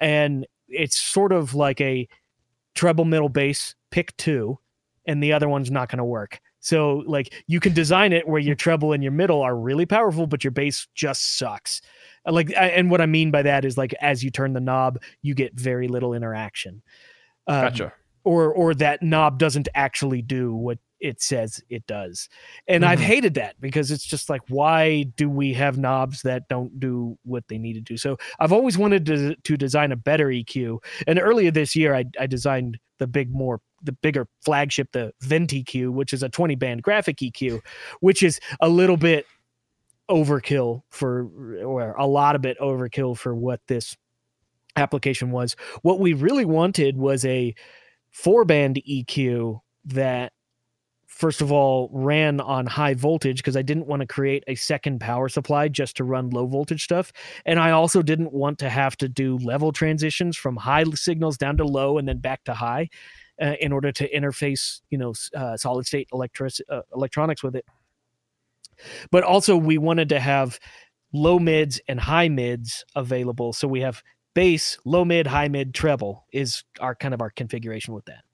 And it's sort of like a treble middle bass pick two, and the other one's not going to work. So like you can design it where your treble and your middle are really powerful, but your bass just sucks like and what i mean by that is like as you turn the knob you get very little interaction. Um, gotcha. or or that knob doesn't actually do what it says it does. And mm-hmm. i've hated that because it's just like why do we have knobs that don't do what they need to do? So i've always wanted to, to design a better eq and earlier this year I, I designed the big more the bigger flagship the vent eq which is a 20 band graphic eq which is a little bit overkill for or a lot of it overkill for what this application was. What we really wanted was a four band EQ that first of all ran on high voltage because I didn't want to create a second power supply just to run low voltage stuff and I also didn't want to have to do level transitions from high signals down to low and then back to high uh, in order to interface you know uh, solid state electric uh, electronics with it but also, we wanted to have low mids and high mids available. So we have bass, low mid, high mid, treble is our kind of our configuration with that.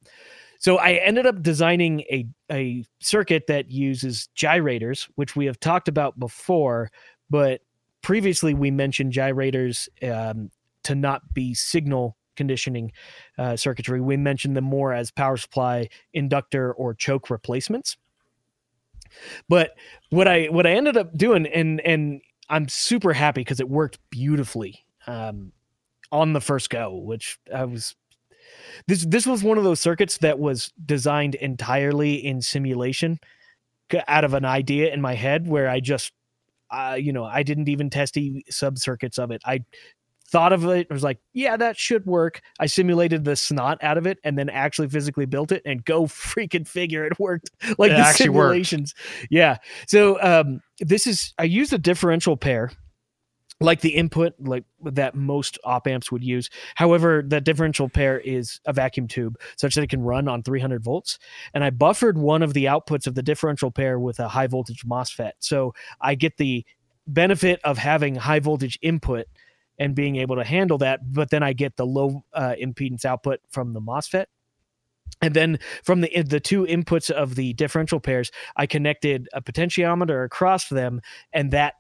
So I ended up designing a, a circuit that uses gyrators, which we have talked about before, but previously we mentioned gyrators um, to not be signal conditioning uh, circuitry. We mentioned them more as power supply, inductor, or choke replacements. But what I what I ended up doing, and and I'm super happy because it worked beautifully um, on the first go, which I was. This this was one of those circuits that was designed entirely in simulation, out of an idea in my head where I just, uh, you know, I didn't even test sub circuits of it. I thought of it I was like yeah that should work. I simulated the snot out of it and then actually physically built it and go freaking figure it worked. Like it the simulations worked. yeah. So um this is i used a differential pair like the input like that most op amps would use. However that differential pair is a vacuum tube such that it can run on 300 volts. And i buffered one of the outputs of the differential pair with a high voltage mosfet. So i get the benefit of having high voltage input and being able to handle that. But then I get the low uh, impedance output from the MOSFET. And then from the the two inputs of the differential pairs, I connected a potentiometer across them, and that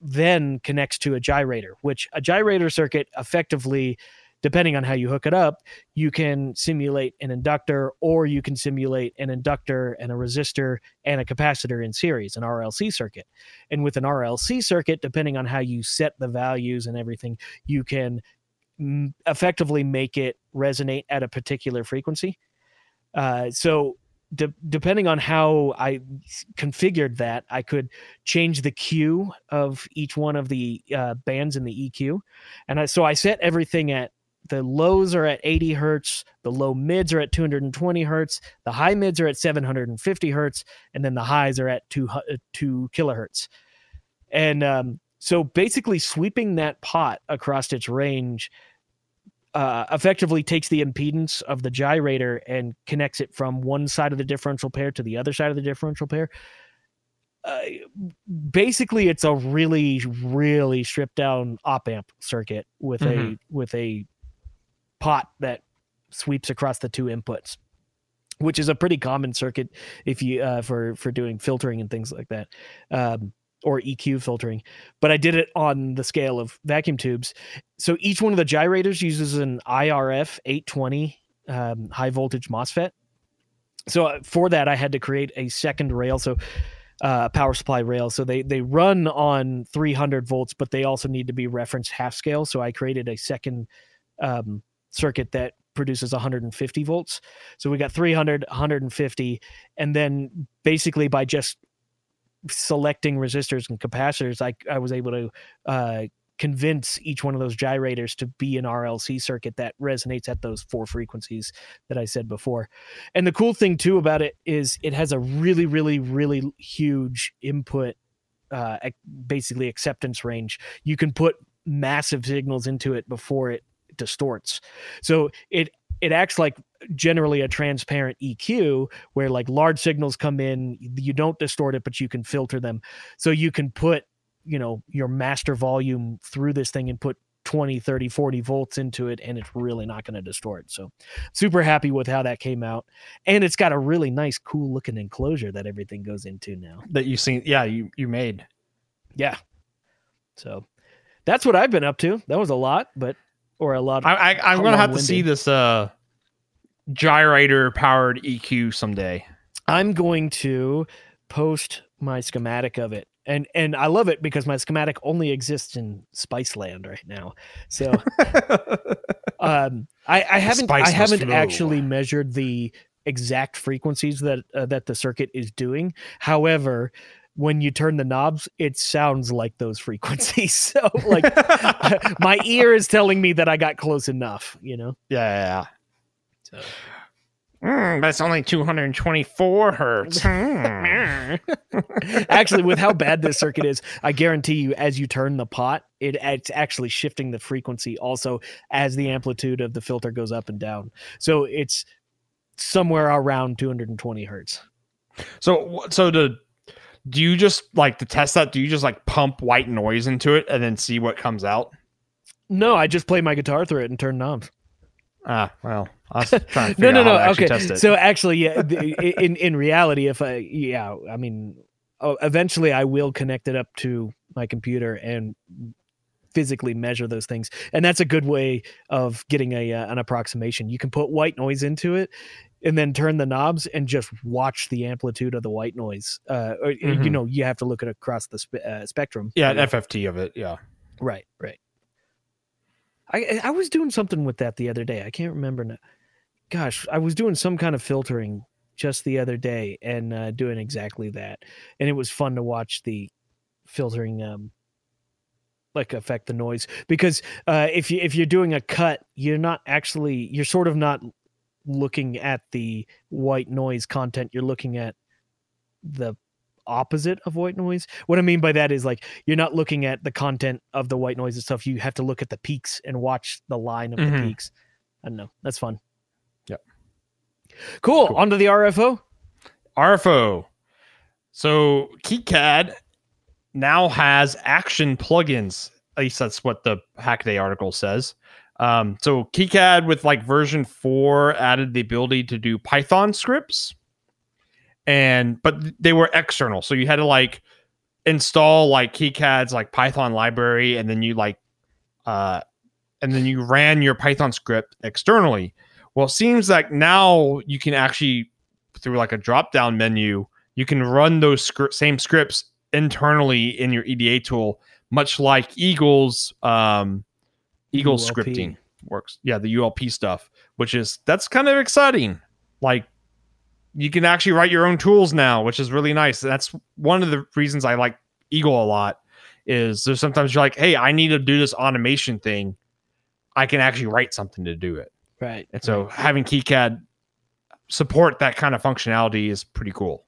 then connects to a gyrator, which a gyrator circuit effectively depending on how you hook it up, you can simulate an inductor or you can simulate an inductor and a resistor and a capacitor in series, an RLC circuit. And with an RLC circuit, depending on how you set the values and everything, you can effectively make it resonate at a particular frequency. Uh, so de- depending on how I configured that, I could change the Q of each one of the uh, bands in the EQ, and I, so I set everything at the lows are at 80 hertz, the low mids are at 220 hertz, the high mids are at 750 hertz, and then the highs are at two, uh, two kilohertz. And um, so basically, sweeping that pot across its range uh, effectively takes the impedance of the gyrator and connects it from one side of the differential pair to the other side of the differential pair. Uh, basically, it's a really, really stripped down op amp circuit with mm-hmm. a with a pot that sweeps across the two inputs which is a pretty common circuit if you uh, for for doing filtering and things like that um, or EQ filtering, but I did it on the scale of vacuum tubes. So each one of the gyrators uses an IRF 820 um, high voltage MOSFET. So uh, for that, I had to create a second rail. So uh, power supply rail. So they they run on 300 volts, but they also need to be referenced half scale. So I created a second um, circuit that produces 150 volts. So we got 300, 150, and then basically by just selecting resistors and capacitors, I I was able to uh, convince each one of those gyrators to be an RLC circuit that resonates at those four frequencies that I said before. And the cool thing too about it is it has a really, really, really huge input, uh, basically acceptance range. You can put massive signals into it before it distorts. So it it acts like generally a transparent EQ where like large signals come in, you don't distort it, but you can filter them. So you can put, you know, your master volume through this thing and put 20, 30, 40 volts into it, and it's really not going to distort. So super happy with how that came out. And it's got a really nice, cool looking enclosure that everything goes into now. That you've seen, yeah, you you made. Yeah. So that's what I've been up to. That was a lot, but or a lot. Of, I, I am gonna have to see this uh gyrator powered EQ someday. I'm going to post my schematic of it. And and I love it because my schematic only exists in Spiceland right now. So um I, I haven't I haven't flow. actually measured the exact frequencies that uh, that the circuit is doing. However, when you turn the knobs, it sounds like those frequencies. So, like, my ear is telling me that I got close enough, you know? Yeah. So. Mm, that's only 224 hertz. actually, with how bad this circuit is, I guarantee you, as you turn the pot, it, it's actually shifting the frequency also as the amplitude of the filter goes up and down. So it's somewhere around 220 hertz. So, so to do you just like to test that? Do you just like pump white noise into it and then see what comes out? No, I just play my guitar through it and turn knobs. Ah, well, I was trying to no, no, no. okay, so actually, yeah, in in reality, if I, yeah, I mean, oh, eventually I will connect it up to my computer and physically measure those things and that's a good way of getting a uh, an approximation you can put white noise into it and then turn the knobs and just watch the amplitude of the white noise. Uh, or, mm-hmm. You know, you have to look at across the spe- uh, spectrum. Yeah, an FFT of it. Yeah. Right. Right. I I was doing something with that the other day. I can't remember now. Gosh, I was doing some kind of filtering just the other day and uh, doing exactly that, and it was fun to watch the filtering um, like affect the noise because uh, if you if you're doing a cut, you're not actually you're sort of not looking at the white noise content, you're looking at the opposite of white noise. What I mean by that is like you're not looking at the content of the white noise and stuff. You have to look at the peaks and watch the line of mm-hmm. the peaks. I don't know. That's fun. Yep. Cool. cool. On to the RFO. RFO. So KiCad now has action plugins At least that's what the Hackaday article says. Um, so KiCad with like version four added the ability to do Python scripts, and but they were external, so you had to like install like KiCad's like Python library, and then you like, uh, and then you ran your Python script externally. Well, it seems like now you can actually through like a drop down menu, you can run those same scripts internally in your EDA tool, much like Eagle's um, Eagle ULP. scripting works. Yeah, the ULP stuff, which is that's kind of exciting. Like you can actually write your own tools now, which is really nice. That's one of the reasons I like Eagle a lot. Is there's sometimes you're like, hey, I need to do this automation thing. I can actually write something to do it. Right. And so right. having KiCad support that kind of functionality is pretty cool.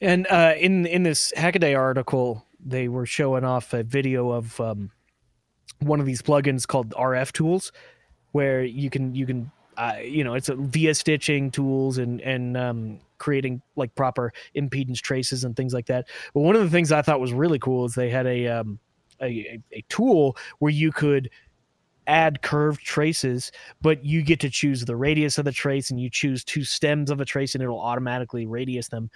And uh, in in this Hackaday article, they were showing off a video of um, one of these plugins called RF Tools, where you can you can uh, you know it's a via stitching tools and and um, creating like proper impedance traces and things like that. But one of the things I thought was really cool is they had a um, a, a tool where you could add curved traces, but you get to choose the radius of the trace and you choose two stems of a trace and it'll automatically radius them,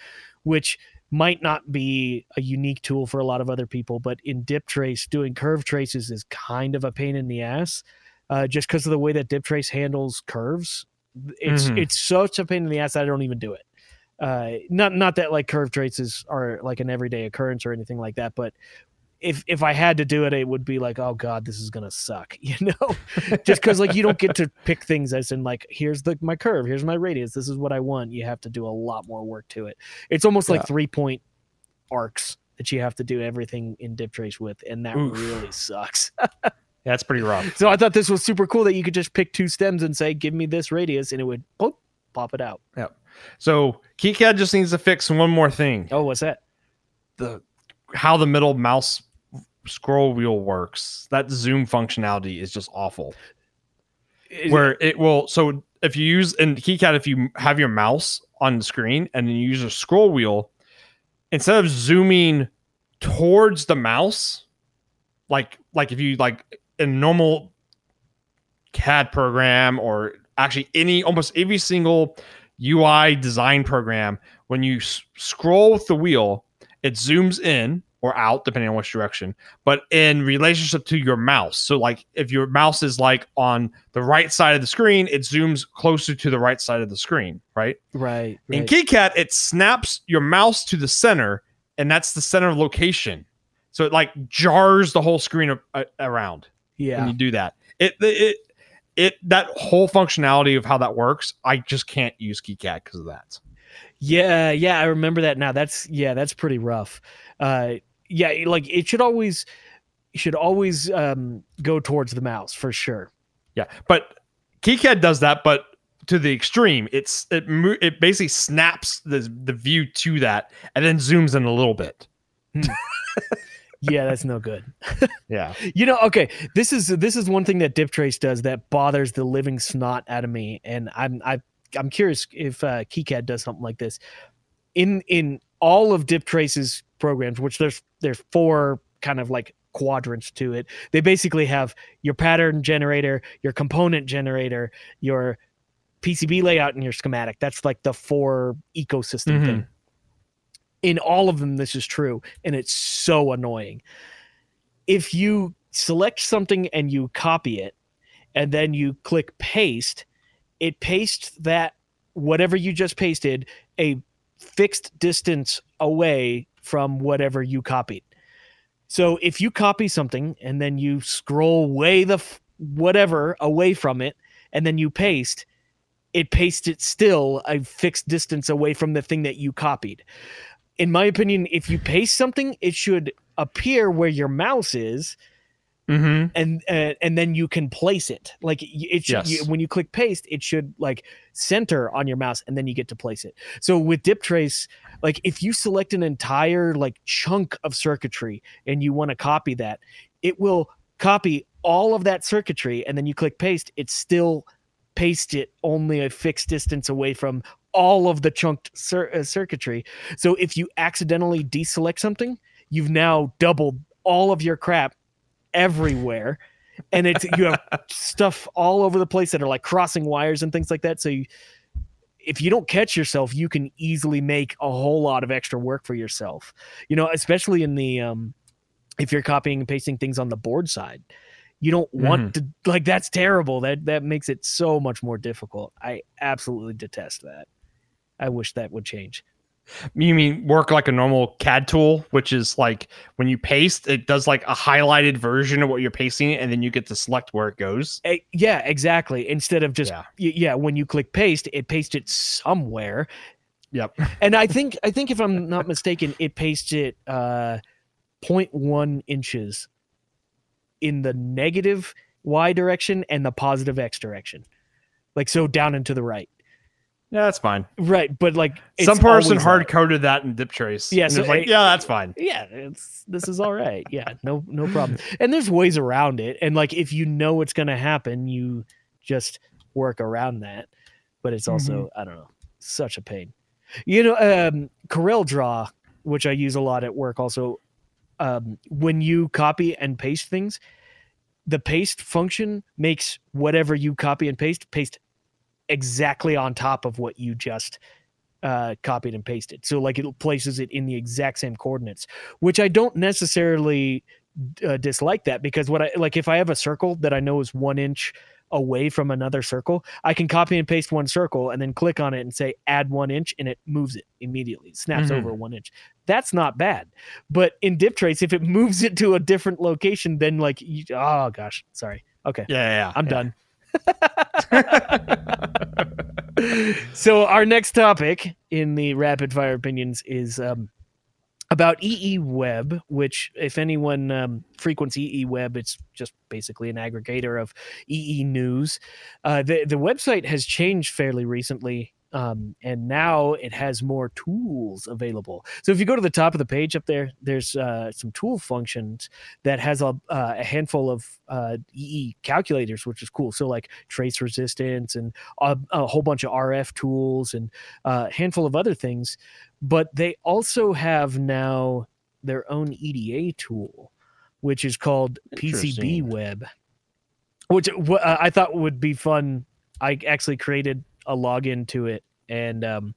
which might not be a unique tool for a lot of other people, but in DipTrace, doing curve traces is kind of a pain in the ass, uh, just because of the way that DipTrace handles curves. It's mm-hmm. it's such a pain in the ass that I don't even do it. Uh, not not that like curve traces are like an everyday occurrence or anything like that, but if if I had to do it, it would be like, oh god, this is gonna suck, you know, just because like you don't get to pick things as in like here's the my curve, here's my radius, this is what I want. You have to do a lot more work to it. It's almost yeah. like three point arcs that you have to do everything in DipTrace with, and that Oof. really sucks. that's pretty rough. So I thought this was super cool that you could just pick two stems and say, give me this radius, and it would pop, pop it out. Yeah. So KiCad just needs to fix one more thing. Oh, what's that? The how the middle mouse scroll wheel works, that zoom functionality is just awful. Is Where it, it will so if you use in KiCad, if you have your mouse on the screen and then you use a scroll wheel, instead of zooming towards the mouse, like like if you like a normal CAD program or actually any almost every single UI design program, when you s- scroll with the wheel, it zooms in or out depending on which direction but in relationship to your mouse. So like if your mouse is like on the right side of the screen it zooms closer to the right side of the screen right? Right, right. in KiCad it snaps your mouse to the center and that's the center of location. So it like jars the whole screen a- around yeah. when you do that. It it it that whole functionality of how that works i just can't use KiCad because of that. Yeah yeah i remember that now. That's yeah that's pretty rough. Uh yeah, like it should always should always um, go towards the mouse for sure. Yeah, but KiCad does that, but to the extreme. It's it it basically snaps the the view to that and then zooms in a little bit. Hmm. yeah, that's no good. yeah. You know, okay, this is this is one thing that DipTrace does that bothers the living snot out of me, and I'm I I'm curious if uh, KiCad does something like this. In in all of DipTrace's programs, which there's there's four kind of like quadrants to it. They basically have your pattern generator, your component generator, your PCB layout, and your schematic. That's like the four ecosystem mm-hmm. thing. In all of them, this is true, and it's so annoying. If you select something and you copy it, and then you click paste, it pastes that whatever you just pasted a fixed distance away from whatever you copied. So if you copy something and then you scroll way the f- whatever away from it and then you paste, it pastes it still a fixed distance away from the thing that you copied. In my opinion, if you paste something, it should appear where your mouse is mm-hmm. and uh, and then you can place it. Like it should yes. you, when you click paste, it should like center on your mouse, and then you get to place it. So with DipTrace, like if you select an entire like chunk of circuitry and you want to copy that, it will copy all of that circuitry, and then you click paste. It still paste it only a fixed distance away from all of the chunked cir- uh, circuitry. So if you accidentally deselect something, you've now doubled all of your crap everywhere. And it's you have stuff all over the place that are like crossing wires and things like that. So you, if you don't catch yourself, you can easily make a whole lot of extra work for yourself. You know, especially in the um if you're copying and pasting things on the board side. You don't want to like that's terrible. That that makes it so much more difficult. I absolutely detest that. I wish that would change. You mean work like a normal CAD tool, which is like when you paste, it does like a highlighted version of what you're pasting, and then you get to select where it goes. Eh, yeah, exactly. Instead of just Yeah. y- yeah, when you click paste, it pastes it somewhere. Yep. And I think I think if I'm not mistaken, it pastes it uh 0.1 inches in the negative y direction and the positive x direction. Like so down and to the right. Yeah, that's fine. Right, but like it's Some person hard coded that. in DipTrace. Yeah, and so it's like, it- yeah, that's fine. yeah it's this is all right. Yeah no no problem. And there's ways around it. And like if you know what's going to happen you just work around that. But it's also i don't know such a pain. You know um CorelDRAW which i use a lot at work also um when you copy and paste things the paste function makes whatever you copy and paste paste exactly on top of what you just uh, copied and pasted. So like it places it in the exact same coordinates, which I don't necessarily uh, dislike that because what I like if I have a circle that I know is one inch away from another circle, I can copy and paste one circle and then click on it and say add one inch and it moves it immediately, snaps Mhm. over one inch. That's not bad. But in DipTrace, if it moves it to a different location, then like you, oh gosh, sorry. Okay, Yeah, yeah, yeah. I'm yeah. done. so our next topic in the rapid fire opinions is um, about EE Web, which if anyone um, frequents EE Web, it's just basically an aggregator of EE news. Uh, the the website has changed fairly recently. Um, and now it has more tools available. So if you go to the top of the page up there, there's uh, some tool functions that has a, uh, a handful of uh, EE calculators, which is cool. So like trace resistance and a, a whole bunch of RF tools and uh, a handful of other things. But they also have now their own EDA tool, which is called PCB Web, which uh, I thought would be fun. I actually created a login to it and um,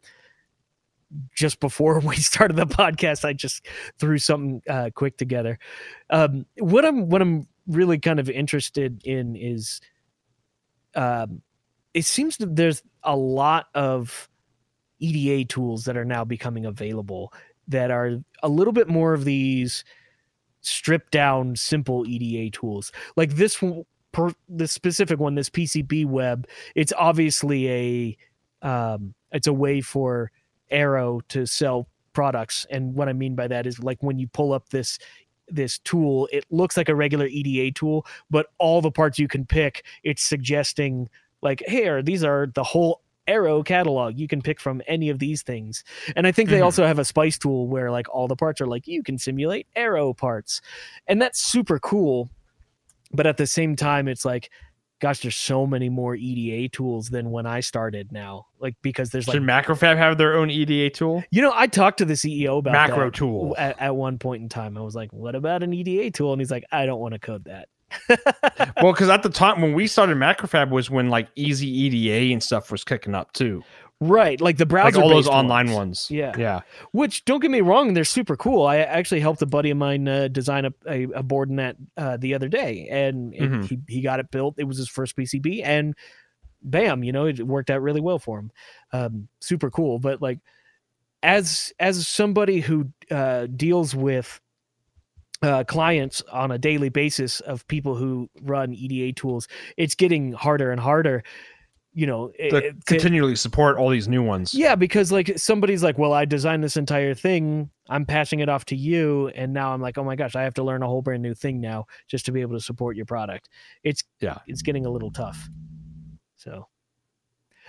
just before we started the podcast, I just threw something uh, quick together. Um, what I'm what I'm really kind of interested in is, um, it seems that there's a lot of EDA tools that are now becoming available that are a little bit more of these stripped down simple EDA tools. Like this one, per, the specific one, this PCB web, it's obviously a um, it's a way for Arrow to sell products. And what I mean by that is like when you pull up this this tool, it looks like a regular EDA tool, but all the parts you can pick, it's suggesting like, here, these are the whole Arrow catalog. You can pick from any of these things. And I think they Mhm. also have a spice tool where like all the parts are like you can simulate Arrow parts. And that's super cool. But at the same time, it's like, gosh, there's so many more EDA tools than when I started now. Like because there's like Macrofab have their own EDA tool? you know, I talked to the CEO about Macrofab tool. at, at one point in time. I was like, "What about an EDA tool?" And he's like, "I don't want to code that." well, because at the time when we started Macrofab was when like Easy EDA and stuff was kicking up too, right, like the browser, like all those online ones. Yeah. yeah. Which don't get me wrong, they're super cool. I actually helped a buddy of mine uh, design a, a, a board in that uh, the other day, and it, Mhm. he he got it built. It was his first PCB, and bam, you know, it worked out really well for him. Um, super cool. But like, as as somebody who uh, deals with uh, clients on a daily basis of people who run EDA tools, it's getting harder and harder. You know, To continually support all these new ones. yeah, because like somebody's like, well, I designed this entire thing. I'm passing it off to you, and now I'm like, oh my gosh, I have to learn a whole brand new thing now just to be able to support your product. It's Yeah. it's getting a little tough. So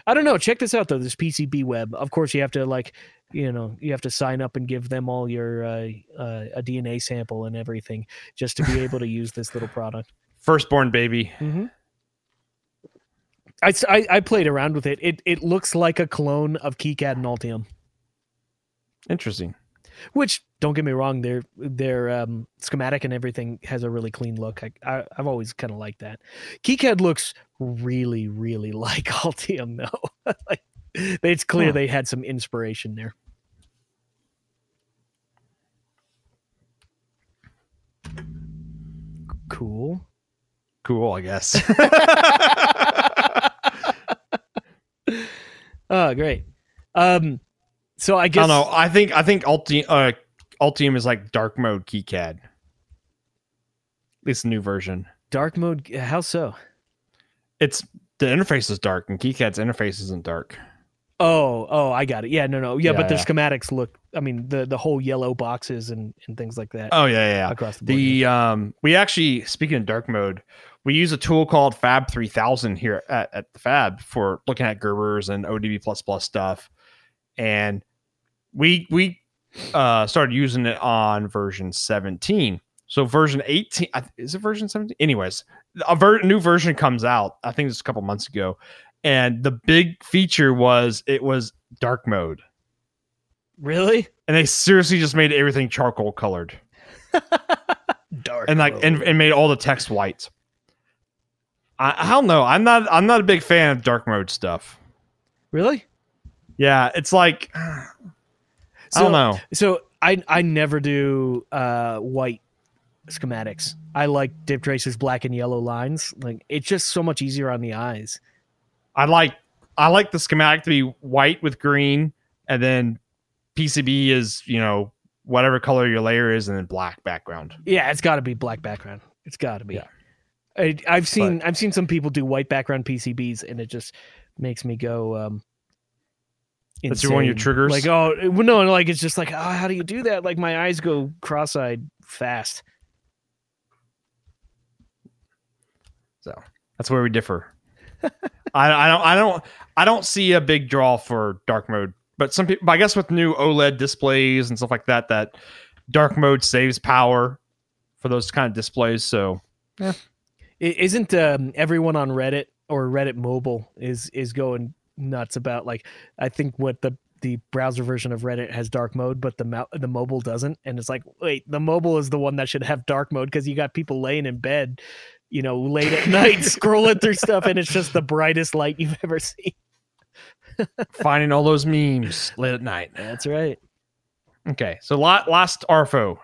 I don't know. Check this out though. This PCB web. Of course, you have to like, you know, you have to sign up and give them all your uh, uh, a DNA sample and everything just to be able to use this little product. Firstborn baby. Mm-hmm. I, s- I I played around with it. It it looks like a clone of KiCad and Altium. Interesting. which don't get me wrong, their their um, schematic and everything has a really clean look. I, I have always kind of liked that. KiCad looks really really like Altium though. like it's clear Huh. they had some inspiration there. Cool. Cool, I guess. Oh, great. Um, so I I guess don't know. I think I think Altium uh, Altium is like dark mode KiCad. At least the new version. dark mode. How so? It's the interface is dark and KiCad's interface isn't dark. Oh, oh, I got it. Yeah, no, no, yeah, Yeah, but their yeah. schematics look. I mean, the the whole yellow boxes and and things like that Oh yeah, yeah. across the board. The um we actually speaking of dark mode, we use a tool called Fab 3000 here at, at the Fab for looking at Gerbers and ODB plus stuff. And we we uh started using it on version 17. So version 18 is it version 17? Anyways, a ver- new version comes out. I think it's a couple months ago. And the big feature was it was dark mode. really And they seriously just made everything charcoal colored dark and like and, and made all the text white. I, I don't know. I'm not I'm not a big fan of dark mode stuff. really. Yeah, it's like I So, don't know. So I I never do uh white schematics. I like DipTrace's black and yellow lines. Like it's just so much easier on the eyes. I like I like the schematic to be white with green, and then PCB is you know whatever color your layer is, and then black background. Yeah, it's got to be black background. It's got to be. Yeah. I, I've seen I've seen some people do white background PCBs, and it just makes me go. um That's your- one of your triggers? Like oh no, like it's just like oh how do you do that? Like my eyes go cross-eyed fast. So that's where we differ. I, I don't I don't I don't see a big draw for dark mode, but some people I guess with new OLED displays and stuff like that, that dark mode saves power for those kind of displays. So I- Isn't um, everyone on Reddit or Reddit mobile is is going nuts about like I think what the the browser version of Reddit has dark mode, but the mo- the mobile doesn't, and it's like wait, the mobile is the one that should have dark mode because you got people laying in bed, you know, late at night scrolling through stuff, and it's just the brightest light you've ever seen. finding all those memes late at night. That's right. Okay, so la- last RFO.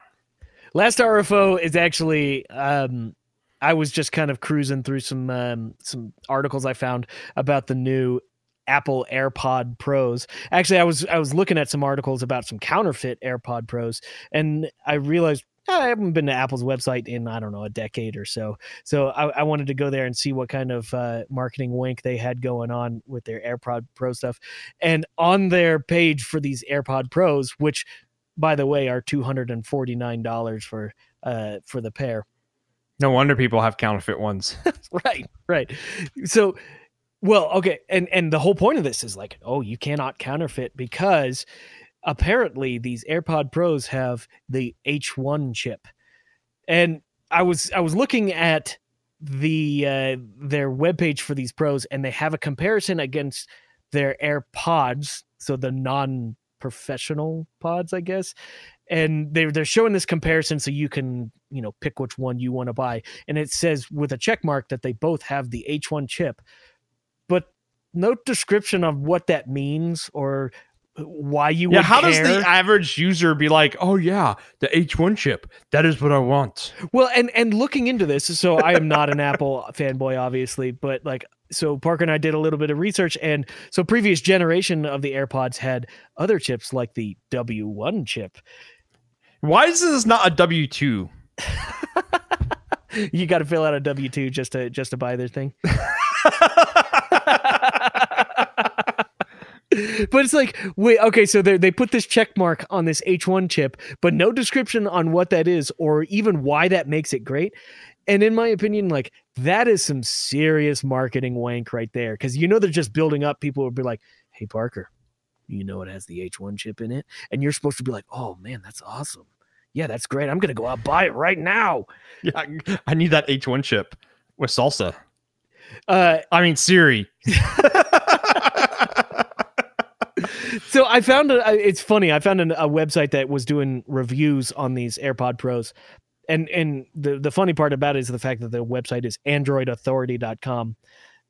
Last RFO is actually um I was just kind of cruising through some um some articles I found about the new Apple AirPod Pros. Actually, I was I was looking at some articles about some counterfeit AirPod Pros and I realized I haven't been to Apple's website in I don't know a decade or so. So I, I wanted to go there and see what kind of uh, marketing wink they had going on with their AirPod Pro stuff. And on their page for these AirPod Pros, which by the way are two hundred and forty nine dollars for uh for the pair. No wonder people have counterfeit ones. Right, right. So, well, okay, and and the whole point of this is like, oh, you cannot counterfeit because apparently these AirPod Pros have the H1 chip, and I was I was looking at the uh, their webpage for these pros, and they have a comparison against their AirPods, so the non professional pods, I guess. And they're they're showing this comparison so you can you know pick which one you want to buy and it says with a check mark that they both have the H1 chip, but no description of what that means or uh, why you yeah, would how does the average user be like, oh yeah, the H1 chip, that is what I want. Well, and and looking into this, so I am not an Apple fanboy, obviously, but like, so Parker and I did a little bit of research, and so previous generation of the AirPods had other chips like the W1 chip. Why is this not a W2? You got to fill out a W two just to just to buy their thing. but it's like wait okay so they they put this check mark on this h1 chip but no description on what that is or even why that makes it great and in my opinion like that is some serious marketing wank right there because you know they're just building up people would be like hey parker you know it has the h1 chip in it and you're supposed to be like oh man that's awesome yeah that's great i'm gonna go out buy it right now yeah, I need that H1 chip with salsa. uh I mean Siri. so I found a, it's funny. I found an, a website that was doing reviews on these AirPod Pros. And and the, the funny part about it is the fact that the website is androidauthority.com,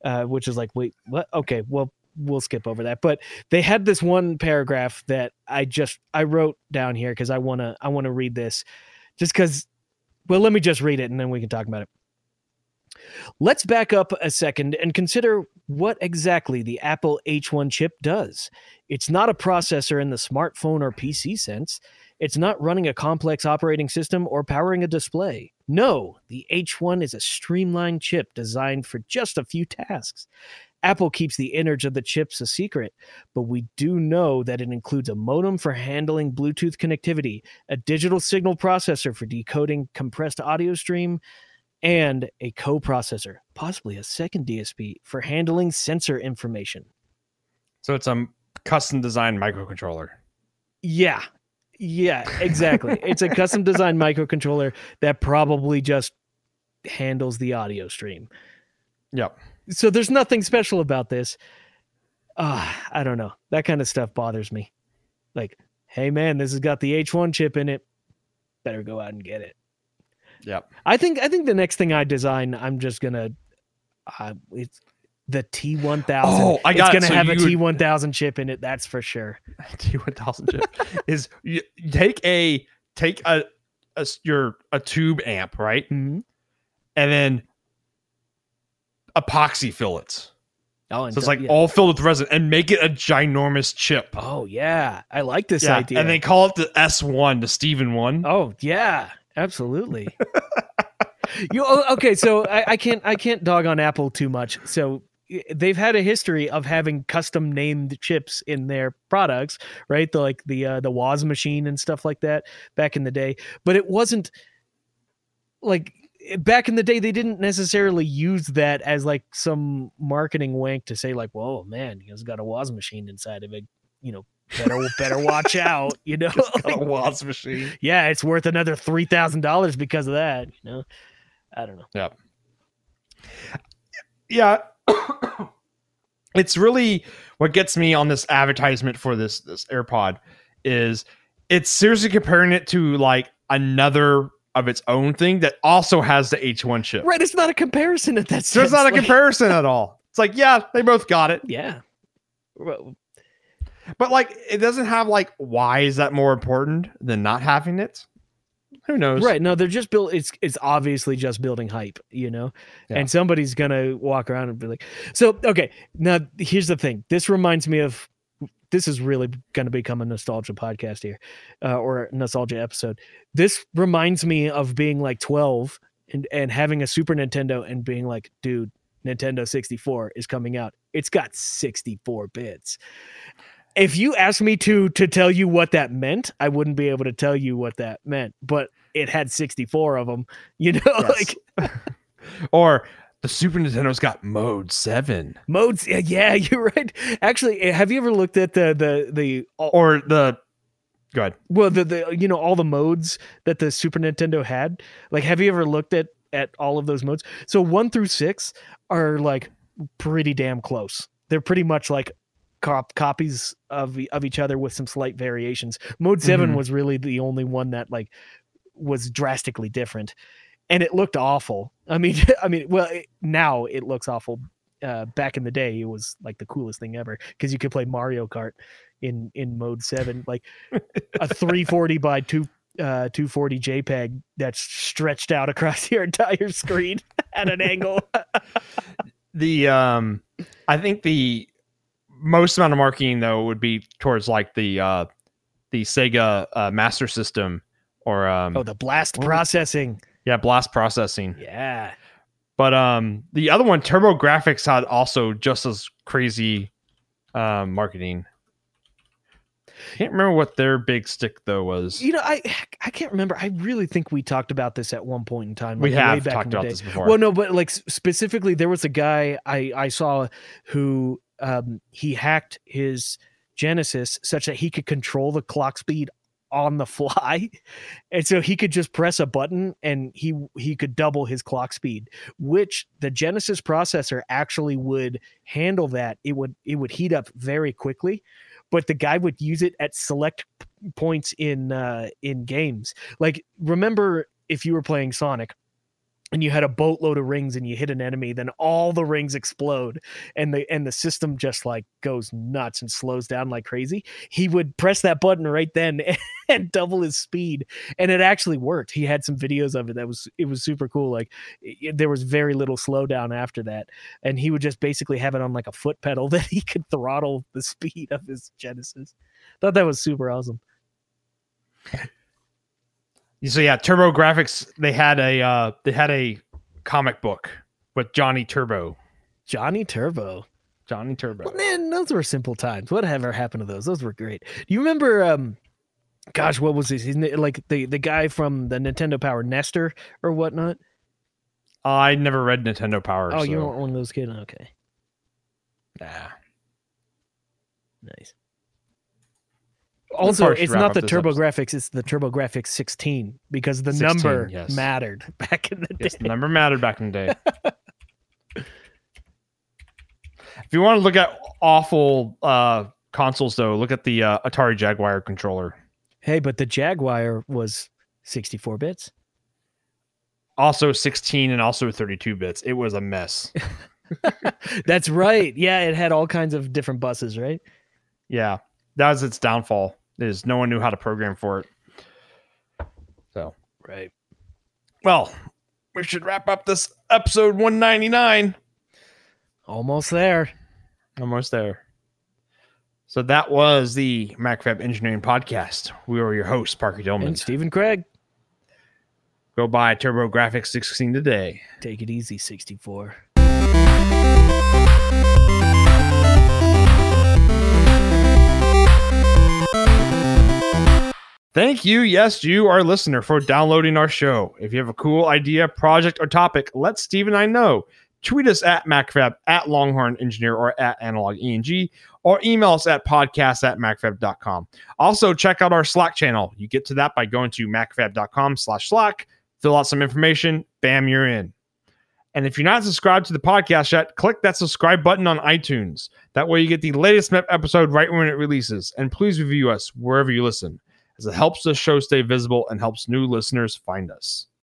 uh, which is like, wait, what? Okay, well, we'll skip over that. But they had this one paragraph that I just I wrote down here because I wanna I wanna read this, just because. Well, let me just read it and then we can talk about it. Let's back up a second and consider what exactly the Apple H1 chip does. It's not a processor in the smartphone or PC sense. It's not running a complex operating system or powering a display. No, the H1 is a streamlined chip designed for just a few tasks. Apple keeps the innards of the chips a secret, but we do know that it includes a modem for handling Bluetooth connectivity, a digital signal processor for decoding compressed audio stream, and a coprocessor, possibly a second DSP for handling sensor information. So it's a custom designed microcontroller. Yeah. Yeah, exactly. it's a custom designed microcontroller that probably just handles the audio stream. Yep. So there's nothing special about this. Uh, I don't know. That kind of stuff bothers me. Like, hey man, this has got the H1 chip in it. Better go out and get it. Yep. I think I think the next thing I design, I'm just gonna uh, it's the T1000. Oh, I got it's it. gonna So have a you would- T1000 chip in it. That's for sure. T1000 chip is you take a take a your a tube amp right Mhm. and then epoxy fillets. Oh, and So it's like yeah. all filled with resin and make it a ginormous chip. oh yeah, I like this yeah, idea. and they call it the S1, the Steven one. Oh yeah, absolutely. you oh, okay? So I, I can't I can't dog on Apple too much. So they've had a history of having custom named chips in their products, right? The like the uh, the Woz machine and stuff like that back in the day. But it wasn't like back in the day they didn't necessarily use that as like some marketing wank to say like, "Whoa, man, he's got a Woz machine inside of it." You know, better better watch out. You know, Got a Woz machine. yeah, it's worth another three thousand dollars because of that. You know, I don't know. Yeah. Yeah. it's really what gets me on this advertisement for this this AirPod is it's seriously comparing it to like another of its own thing that also has the H1 chip. Right, it's not a comparison at that. So it's not a like- comparison at all. It's like, yeah, they both got it. Yeah. Well, But like it doesn't have like why is that more important than not having it? Who knows? Right. No, they're just built. It's it's obviously just building hype, you know. Yeah. And somebody's gonna walk around and be like, "So okay, now here's the thing. This reminds me of. This is really gonna become a nostalgia podcast here, uh, or a nostalgia episode. This reminds me of being like 12 and and having a Super Nintendo and being like, dude, Nintendo 64 is coming out. It's got 64 bits. If you asked me to to tell you what that meant, I wouldn't be able to tell you what that meant. But it had 64 of them. You know, Yes. like Or the Super Nintendo's got mode seven. modes. Yeah, yeah, you're right. Actually, eh, have you ever looked at the the the Or the go ahead. well the the you know all the modes that the Super Nintendo had? Like, have you ever looked at at all of those modes? So one through six are like pretty damn close. They're pretty much like cop- copies of of each other with some slight variations. Mode 7 Mhm. was really the only one that like was drastically different, and it looked awful. I mean, I mean, well, it, now it looks awful. Uh, back in the day, it was like the coolest thing ever because you could play Mario Kart in in mode seven, like a 340 by two uh 240 JPEG that's stretched out across your entire screen at an angle. the um i think the most amount of marketing though would be towards like the uh the sega uh, master system or um oh, the blast processing. Yeah blast processing Yeah. but um the other one TurboGrafx had also just as crazy um marketing can't remember what their big stick though was You know, I I can't remember. I really think we talked about this at one point in time. we like, way have talked about day. this before Well, no, but like specifically, there was a guy I I saw who um he hacked his Genesis such that he could control the clock speed on the fly, and so he could just press a button and he he could double his clock speed, which the Genesis processor actually would handle that. It would it would heat up very quickly. but the guy would use it at select points in uh, in games. Like remember if you were playing Sonic and you had a boatload of rings and you hit an enemy then all the rings explode and the and the system just like goes nuts and slows down like crazy. He would press that button right then and double his speed and it actually worked. He had some videos of it that was it was super cool like it, there was very little slowdown after that and he would just basically have it on like a foot pedal that he could throttle the speed of his genesis. Thought that was super awesome So yeah, TurboGrafx they had a uh, they had a comic book with Johnny Turbo. johnny turbo Johnny Turbo. Well, man, those were simple times. Whatever happened to those? Those were great. Do you remember? Um, gosh, what was his? like the the guy from the Nintendo Power, Nester or whatnot. I never read Nintendo Power. Oh, so. you weren't one of those kids. Okay, Nah. nice. Also, it's not the this Turbo. Graphics; it's the TurboGrafx 16 because the 16, number yes. mattered back in the Yes, day. the number mattered back in the day. if you want to look at awful uh, consoles, though, look at the uh, Atari Jaguar controller. Hey, but the Jaguar was 64 bits. Also 16 and also 32 bits. It was a mess. That's right. Yeah, it had all kinds of different buses, right? Yeah, that was its downfall. Is no one knew how to program for it. So, Right. well, we should wrap up this episode 199. Almost there. Almost there. So that was the Macrofab Engineering Podcast. We were your hosts, Parker Dillmann. And Stephen Kraig. Go buy TurboGrafx 16 today. Take it easy, 64. Thank you, yes, you, our listener, for downloading our show. If you have a cool idea, project, or topic, let Steve and I know. Tweet us at Macrofab, at Longhorn Engineer, or at Analog ENG, or email us at podcast at Macrofab.com. Also, check out our Slack channel. You get to that by going to Macrofab.com slash Slack, fill out some information, bam, you're in. And if you're not subscribed to the podcast yet, click that subscribe button on iTunes. That way you get the latest episode right when it releases. And please review us wherever you listen, as it helps the show stay visible and helps new listeners find us.